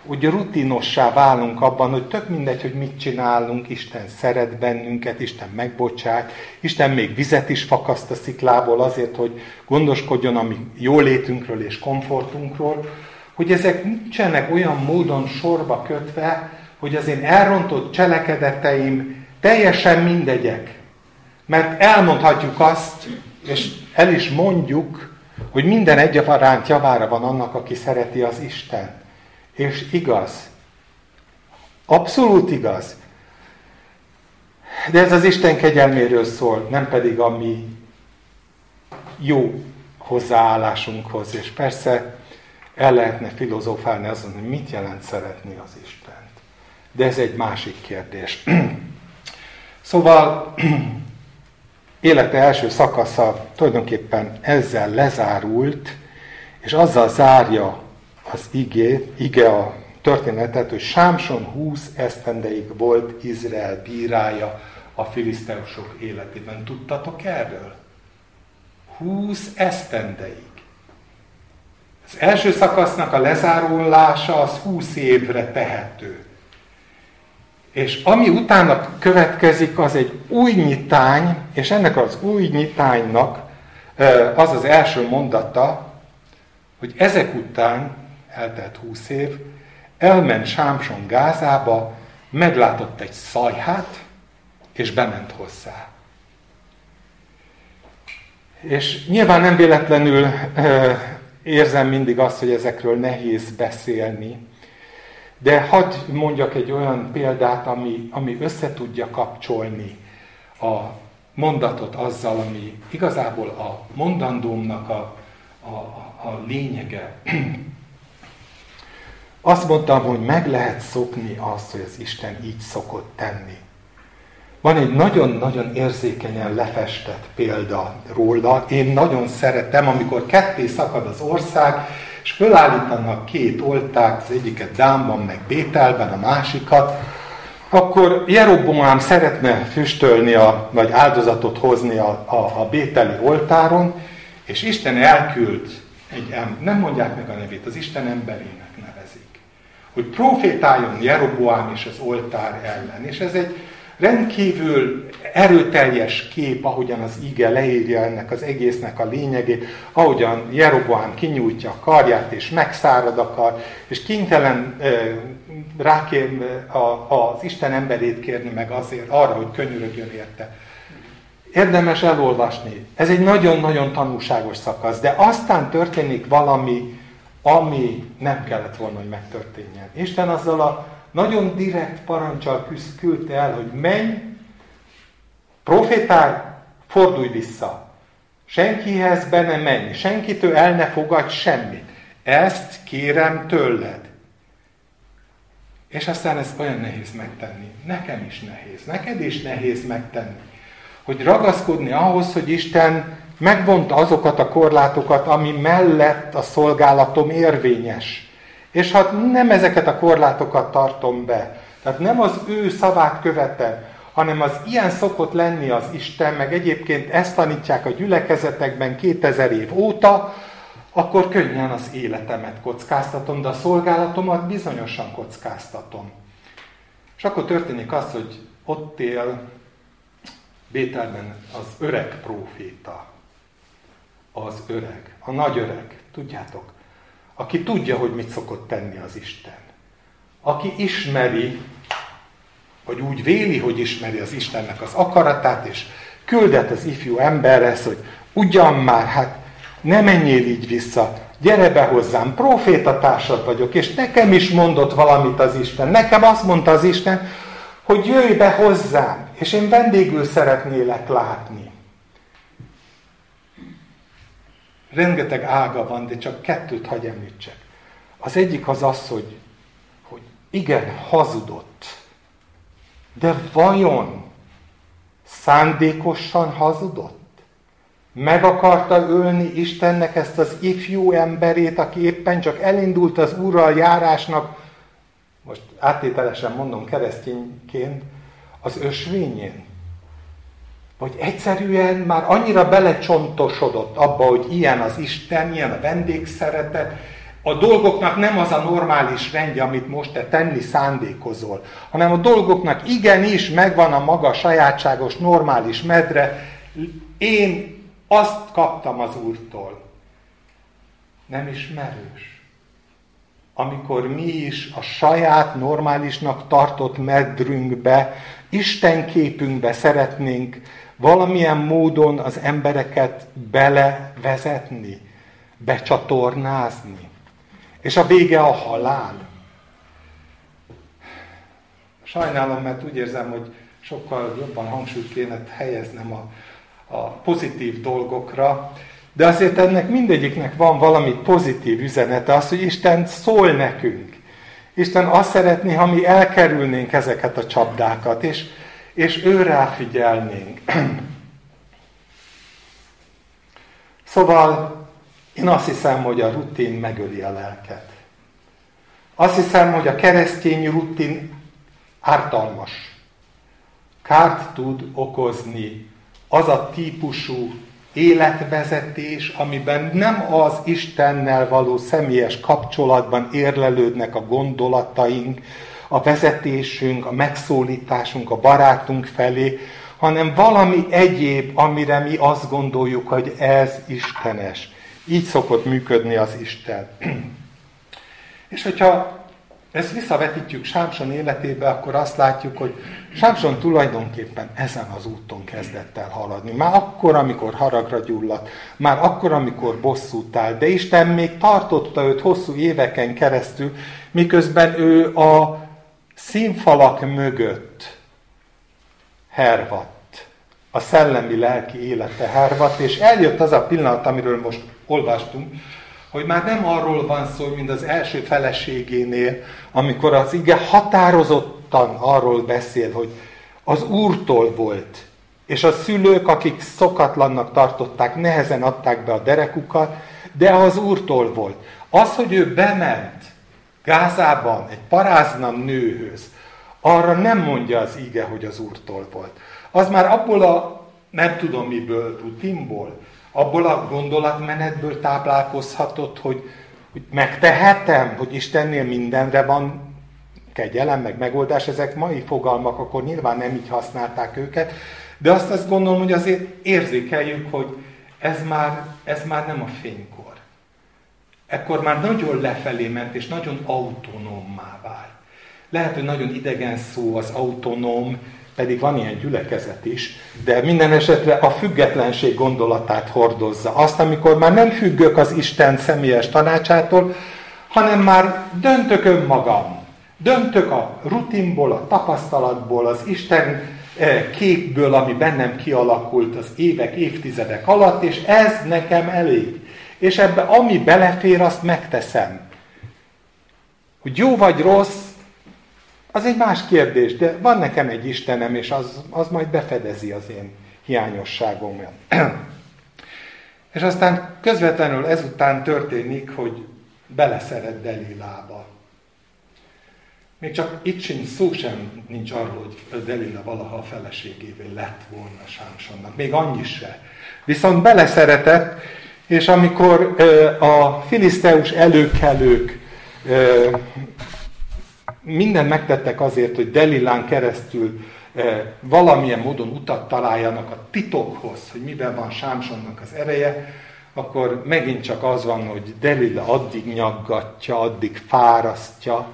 hogy rutinossá válunk abban, hogy tök mindegy, hogy mit csinálunk, Isten szeret bennünket, Isten megbocsát, Isten még vizet is fakaszt a sziklából azért, hogy gondoskodjon a mi jólétünkről és komfortunkról, hogy ezek nincsenek olyan módon sorba kötve, hogy az én elrontott cselekedeteim teljesen mindegyek. Mert elmondhatjuk azt, és el is mondjuk, hogy minden egyaránt javára van annak, aki szereti az Isten. És igaz. Abszolút igaz. De ez az Isten kegyelméről szól, nem pedig a mi jó hozzáállásunkhoz. És persze el lehetne filozofálni azon, hogy mit jelent szeretni az Istent. De ez egy másik kérdés. (clears throat) Szóval (clears throat) élete első szakasza tulajdonképpen ezzel lezárult, és azzal zárja az igé, ige a történetet, hogy Sámson 20 esztendeig volt Izrael bírája a filiszteusok életében. Tudtatok erről? 20 esztendeig. Az első szakasznak a lezárulása az 20 évre tehető. És ami utána következik, az egy új nyitány, és ennek az új nyitánynak az az első mondata, hogy ezek után, eltelt húsz év, elment Sámson Gázába, meglátott egy szajhát, és bement hozzá. És nyilván nem véletlenül érzem mindig azt, hogy ezekről nehéz beszélni, de hadd mondjak egy olyan példát, ami, ami össze tudja kapcsolni a mondatot azzal, ami igazából a mondandómnak a, a, a lényege. (clears throat) Azt mondtam, hogy meg lehet szokni azt, hogy az Isten így szokott tenni. Van egy nagyon-nagyon érzékenyen lefestett példa róla. Én nagyon szeretem, amikor ketté szakad az ország, és fölállítanak két oltát, az egyiket Dámban, meg Bételben, a másikat, akkor Jeroboám szeretne füstölni, a, vagy áldozatot hozni a, a, a bételi oltáron, és Isten elküld egy ember, nem mondják meg a nevét, az Isten emberének nevezik, hogy profétáljon Jeroboám és az oltár ellen. És ez egy rendkívül erőteljes kép, ahogyan az ige leírja ennek az egésznek a lényegét, ahogyan Jeroboám kinyújtja a karját, és megszárad a kar, és kénytelen rákér az Isten emberét kérni meg azért, arra, hogy könyörögjön érte. Érdemes elolvasni. Ez egy nagyon-nagyon tanulságos szakasz, de aztán történik valami, ami nem kellett volna, hogy megtörténjen. Isten azzal a nagyon direkt parancsal küldte el, hogy menj, profétálj, fordulj vissza. Senkihez be ne menj, senkitől el ne fogadj semmit. Ezt kérem tőled. És aztán ez olyan nehéz megtenni. Nekem is nehéz. Neked is nehéz megtenni. Hogy ragaszkodni ahhoz, hogy Isten megvonta azokat a korlátokat, ami mellett a szolgálatom érvényes. És ha nem ezeket a korlátokat tartom be, tehát nem az ő szavát követem, hanem az ilyen szokott lenni az Isten, meg egyébként ezt tanítják a gyülekezetekben 2000 év óta, akkor könnyen az életemet kockáztatom, de a szolgálatomat bizonyosan kockáztatom. És akkor történik az, hogy ott él Bételben az öreg próféta. Az öreg, a nagy öreg, tudjátok? Aki tudja, hogy mit szokott tenni az Isten. Aki ismeri, vagy úgy véli, hogy ismeri az Istennek az akaratát, és küldet az ifjú emberre, hogy ugyan már, hát ne menjél így vissza, gyere be hozzám, profétatársad vagyok, és nekem is mondott valamit az Isten. Nekem azt mondta az Isten, hogy jöjj be hozzám, és én vendégül szeretnélek látni. Rengeteg ága van, de csak kettőt hagy említsek. Az egyik az az, hogy, hogy igen, hazudott. De vajon szándékosan hazudott? Meg akarta ölni Istennek ezt az ifjú emberét, aki éppen csak elindult az úrral járásnak, most áttételesen mondom keresztényként, az ösvényén. Vagy egyszerűen már annyira belecsontosodott abba, hogy ilyen az Isten, ilyen a vendégszeretet, a dolgoknak nem az a normális rendje, amit most te tenni szándékozol, hanem a dolgoknak igenis megvan a maga sajátságos, normális medre. Én azt kaptam az Úrtól. Nem ismerős. Amikor mi is a saját normálisnak tartott medrünkbe, Isten képünkbe szeretnénk valamilyen módon az embereket belevezetni, becsatornázni. És a vége a halál. Sajnálom, mert úgy érzem, hogy sokkal jobban hangsúlyt kéne helyeznem a, a pozitív dolgokra, de azért ennek mindegyiknek van valami pozitív üzenete, az, hogy Isten szól nekünk. Isten azt szeretné, ha mi elkerülnénk ezeket a csapdákat, és és ő ráfigyelnénk. Szóval én azt hiszem, hogy a rutin megöli a lelket. Azt hiszem, hogy a keresztény rutin ártalmas. Kárt tud okozni az a típusú életvezetés, amiben nem az Istennel való személyes kapcsolatban érlelődnek a gondolataink, a vezetésünk, a megszólításunk a barátunk felé, hanem valami egyéb, amire mi azt gondoljuk, hogy ez istenes. Így szokott működni az Isten. (clears throat) És hogyha ezt visszavetítjük Sámson életébe, akkor azt látjuk, hogy Sámson tulajdonképpen ezen az úton kezdett el haladni. Már akkor, amikor haragra gyulladt, már akkor, amikor bosszút áll, de Isten még tartotta őt hosszú éveken keresztül, miközben ő a színfalak mögött hervadt. A szellemi lelki élete hervadt, és eljött az a pillanat, amiről most olvastunk, hogy már nem arról van szó, mint az első feleségénél, amikor az ige határozottan arról beszél, hogy az Úrtól volt, és a szülők, akik szokatlannak tartották, nehezen adták be a derekukat, de az Úrtól volt. Az, hogy ő bement Gázában egy paráznam nőhöz, arra nem mondja az ige, hogy az Úrtól volt. Az már abból a, nem tudom miből, rutinból, abból a gondolatmenetből táplálkozhatott, hogy, hogy megtehetem, hogy Istennél mindenre van kegyelem, meg megoldás, ezek mai fogalmak, akkor nyilván nem így használták őket, de azt azt gondolom, hogy azért érzékeljük, hogy ez már, ez már nem a fénykor. Ekkor már nagyon lefelé ment, és nagyon autonómmá vált. Lehet, hogy nagyon idegen szó az autonóm, pedig van ilyen gyülekezet is, de minden esetre a függetlenség gondolatát hordozza. Azt, amikor már nem függök az Isten személyes tanácsától, hanem már döntök önmagam. Döntök a rutinból, a tapasztalatból, az Isten eh, képből, ami bennem kialakult az évek, évtizedek alatt, és ez nekem elég. És ebbe, ami belefér, azt megteszem. Hogy jó vagy rossz, az egy más kérdés, de van nekem egy Istenem, és az, az majd befedezi az én hiányosságomat. (clears throat) és aztán közvetlenül ezután történik, hogy beleszeret Delilába. Még csak itt sincs szó sem nincs arról, hogy Delila valaha a feleségévé lett volna Sámsonnak. Még annyi se. Viszont beleszeretett, és amikor a filiszteus előkelők mindent megtettek azért, hogy Delilán keresztül valamilyen módon utat találjanak a titokhoz, hogy miben van Sámsonnak az ereje, akkor megint csak az van, hogy Delila addig nyaggatja, addig fárasztja,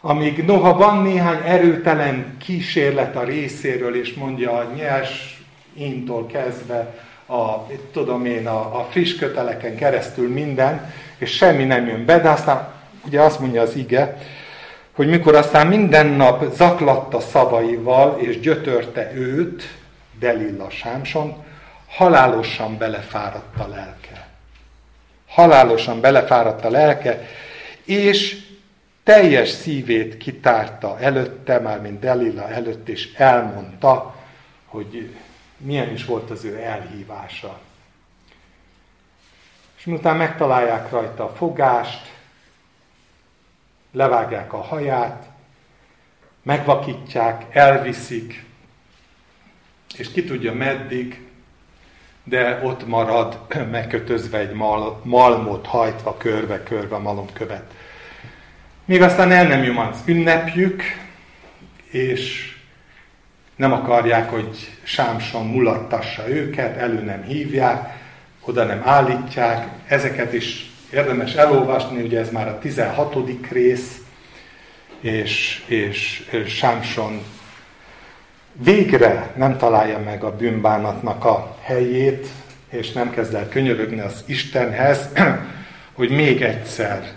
amíg noha van néhány erőtelen kísérlet a részéről, és mondja a nyers intól kezdve, a, tudom én, a, a friss köteleken keresztül minden, és semmi nem jön be, de aztán ugye azt mondja az ige, hogy mikor aztán minden nap zaklatta szavaival, és gyötörte őt, Delilla Sámson, halálosan belefáradt a lelke. Halálosan belefáradt a lelke, és teljes szívét kitárta előtte, már mint Delilla előtt, és elmondta, hogy milyen is volt az ő elhívása. És miután megtalálják rajta a fogást, levágják a haját, megvakítják, elviszik, és ki tudja meddig, de ott marad (clears throat) megkötözve egy mal, malmot hajtva körbe-körbe malomkövet. Még aztán el nem az ünnepjük, és nem akarják, hogy Sámson mulattassa őket, elő nem hívják, oda nem állítják. Ezeket is érdemes elolvasni, ugye ez már a 16. rész, és, és, és Sámson végre nem találja meg a bűnbánatnak a helyét, és nem kezd el könyörögni az Istenhez, (clears throat) hogy még egyszer,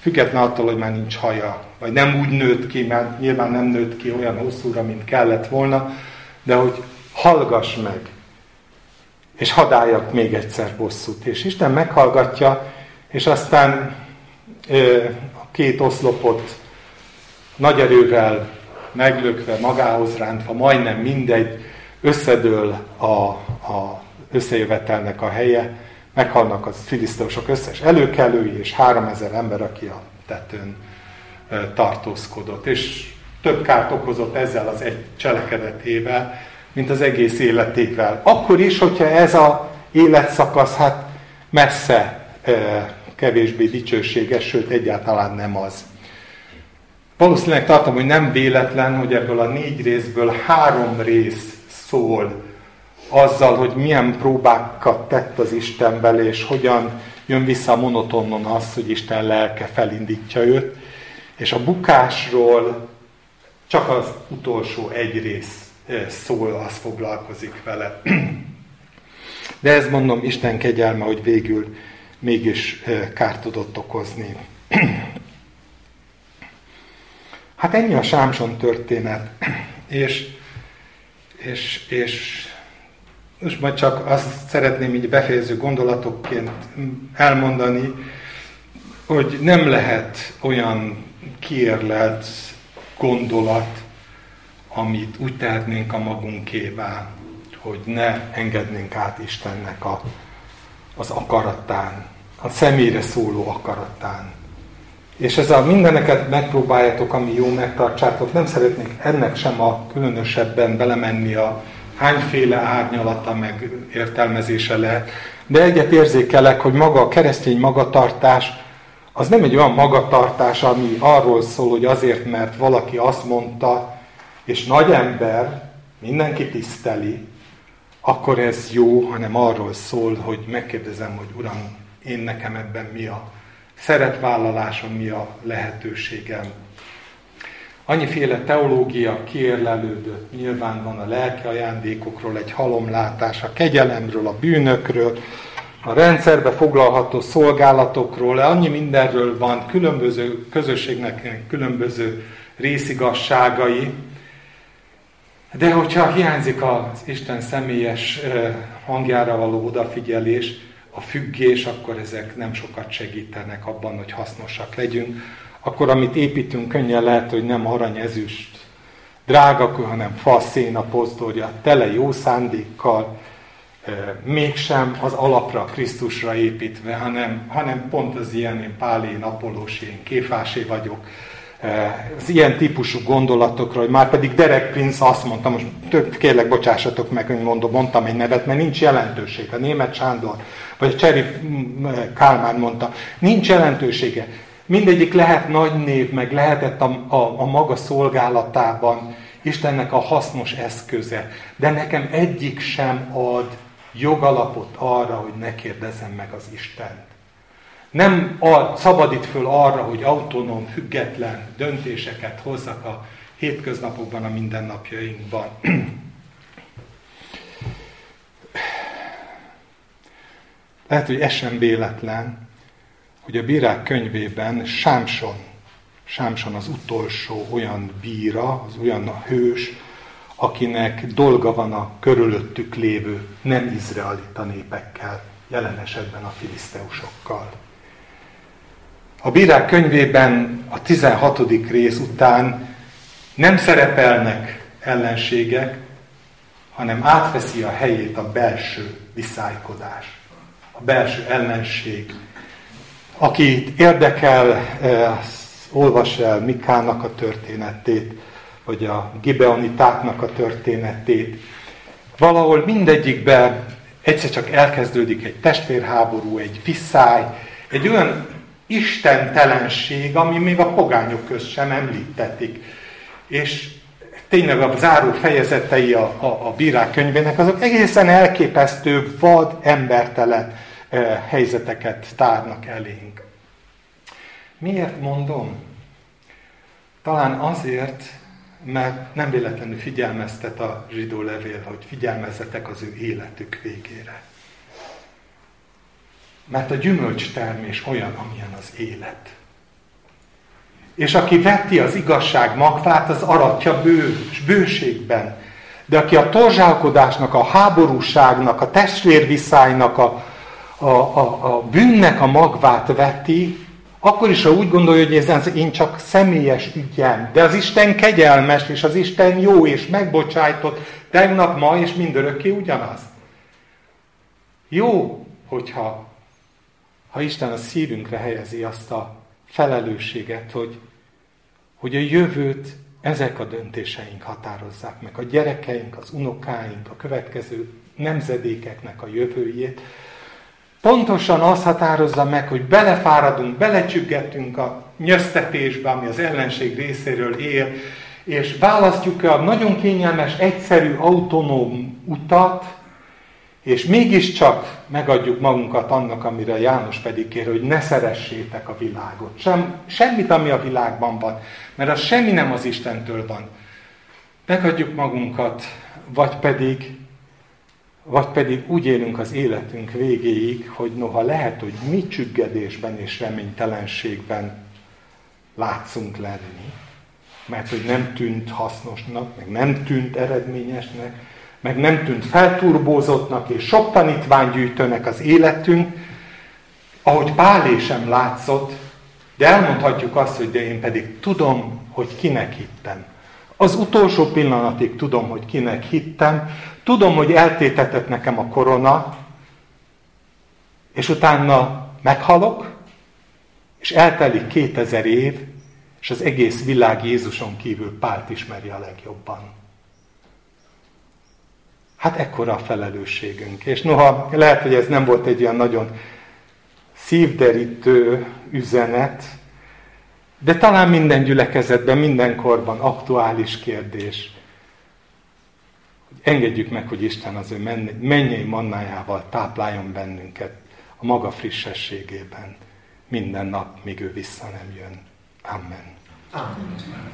független attól, hogy már nincs haja, vagy nem úgy nőtt ki, mert nyilván nem nőtt ki olyan hosszúra, mint kellett volna, de hogy hallgass meg, és hadáljak még egyszer bosszút. És Isten meghallgatja, és aztán a két oszlopot nagy erővel meglökve, magához rántva, majdnem mindegy, összedől a, a összejövetelnek a helye, meghalnak az filiszteusok összes előkelői, és három ezer ember, aki a tetőn tartózkodott. És több kárt okozott ezzel az egy cselekedetével, mint az egész életével. Akkor is, hogyha ez a életszakasz hát messze kevésbé dicsőséges, sőt egyáltalán nem az. valószínűleg tartom, hogy nem véletlen, hogy ebből a négy részből három rész szól azzal, hogy milyen próbákat tett az Isten bele, és hogyan jön vissza monotonon az, hogy Isten lelke felindítja őt. És a bukásról csak az utolsó egy rész szól, az foglalkozik vele. (clears throat) De ez mondom, Isten kegyelme, hogy végül mégis kárt tudott okozni. (clears throat) Hát ennyi a Sámson történet. (clears throat) És, és, és most majd csak azt szeretném így befejező gondolatokként elmondani, hogy nem lehet olyan kiérlelt gondolat, amit úgy tehetnénk a magunkévá, hogy ne engednénk át Istennek a, az akaratán, a személyre szóló akaratán. És ez a mindeneket megpróbáljátok, ami jó, megtartsátok. Nem szeretnék ennek sem a különösebben belemenni a hányféle árnyalata, meg értelmezése lehet. De egyet érzékelek, hogy maga a keresztény magatartás, az nem egy olyan magatartás, ami arról szól, hogy azért, mert valaki azt mondta, és nagy ember, mindenki tiszteli, akkor ez jó, hanem arról szól, hogy megkérdezem, hogy Uram, én nekem ebben mi a szerepvállalásom, mi a lehetőségem. Annyiféle teológia kiérlelődött, nyilván van a lelki ajándékokról egy halomlátás, a kegyelemről, a bűnökről, a rendszerbe foglalható szolgálatokról, annyi mindenről van, különböző közösségnek különböző részigasságai, de hogyha hiányzik az Isten személyes hangjára való odafigyelés, a függés, akkor ezek nem sokat segítenek abban, hogy hasznosak legyünk. Akkor, amit építünk, könnyen lehet, hogy nem arany, ezüst, drága, hanem fa, széna, pozdorja, tele jó szándékkal, mégsem az alapra, Krisztusra építve, hanem, hanem pont az ilyen, én Pálé, Napolós, én Kéfásé vagyok, az ilyen típusú gondolatokra, hogy már pedig Derek Prince azt mondta, most több kérlek, bocsássatok meg, hogy mondom, mondtam egy nevet, mert nincs jelentőség. A német Sándor, vagy a Cseri Kálmán mondta, nincs jelentősége. Mindegyik lehet nagy név, meg lehetett a, a, a maga szolgálatában Istennek a hasznos eszköze. De nekem egyik sem ad jogalapot arra, hogy ne kérdezem meg az Istent nem ad, szabadít föl arra, hogy autonóm, független döntéseket hozzak a hétköznapokban, a mindennapjainkban. Lehet, hogy ez sem véletlen, hogy a bírák könyvében Sámson, Sámson az utolsó olyan bíra, az olyan hős, akinek dolga van a körülöttük lévő nem izraelita népekkel, jelen esetben a filiszteusokkal. A bírák könyvében a 16. rész után nem szerepelnek ellenségek, hanem átveszi a helyét a belső viszálykodás, a belső ellenség. Aki érdekel, eh, olvas el Mikának a történetét, vagy a Gibeonitáknak a történetét. Valahol mindegyikben egyszer csak elkezdődik egy testvérháború, egy viszály, egy olyan istentelenség, ami még a pogányok közt sem említetik. És tényleg a záró fejezetei a, a, a bírák könyvének, azok egészen elképesztő, vad, embertelen helyzeteket tárnak elénk. Miért mondom? Talán azért, mert nem véletlenül figyelmeztet a zsidó levél, hogy figyelmezzetek az ő életük végére. Mert a gyümölcstermés olyan, amilyen az élet. És aki vetti az igazság magvát, az aratja bő, bőségben. De aki a torzsálkodásnak, a háborúságnak, a testvérviszálynak, a, a, a, a bűnnek a magvát veti, akkor is, ha úgy gondolja, hogy ez én csak személyes ügyem, de az Isten kegyelmes, és az Isten jó, és megbocsájtott, tegnap, ma, és mindörökké ugyanaz. Jó, hogyha ha Isten a szívünkre helyezi azt a felelősséget, hogy, hogy a jövőt ezek a döntéseink határozzák meg, a gyerekeink, az unokáink, a következő nemzedékeknek a jövőjét, pontosan az határozza meg, hogy belefáradunk, belecsüggetünk a nyöztetésbe, ami az ellenség részéről él, és választjuk-e a nagyon kényelmes, egyszerű, autonóm utat, és mégiscsak megadjuk magunkat annak, amire János pedig kér, hogy ne szeressétek a világot. Sem, semmit, ami a világban van, mert az semmi nem az Istentől van. Megadjuk magunkat, vagy pedig, vagy pedig úgy élünk az életünk végéig, hogy noha lehet, hogy mi csüggedésben és reménytelenségben látszunk lenni, mert hogy nem tűnt hasznosnak, meg nem tűnt eredményesnek, meg nem tűnt felturbózottnak és sok tanítványgyűjtőnek az életünk, ahogy Pálé sem látszott, de elmondhatjuk azt, hogy de én pedig tudom, hogy kinek hittem. Az utolsó pillanatig tudom, hogy kinek hittem, tudom, hogy eltétetett nekem a korona, és utána meghalok, és eltelik 2000 év, és az egész világ Jézuson kívül Pált ismeri a legjobban. Hát ekkora a felelősségünk. És noha lehet, hogy ez nem volt egy olyan nagyon szívderítő üzenet, de talán minden gyülekezetben, mindenkorban aktuális kérdés. Engedjük meg, hogy Isten az ő mennyei mannájával tápláljon bennünket a maga frissességében minden nap, míg ő vissza nem jön. Amen. Amen.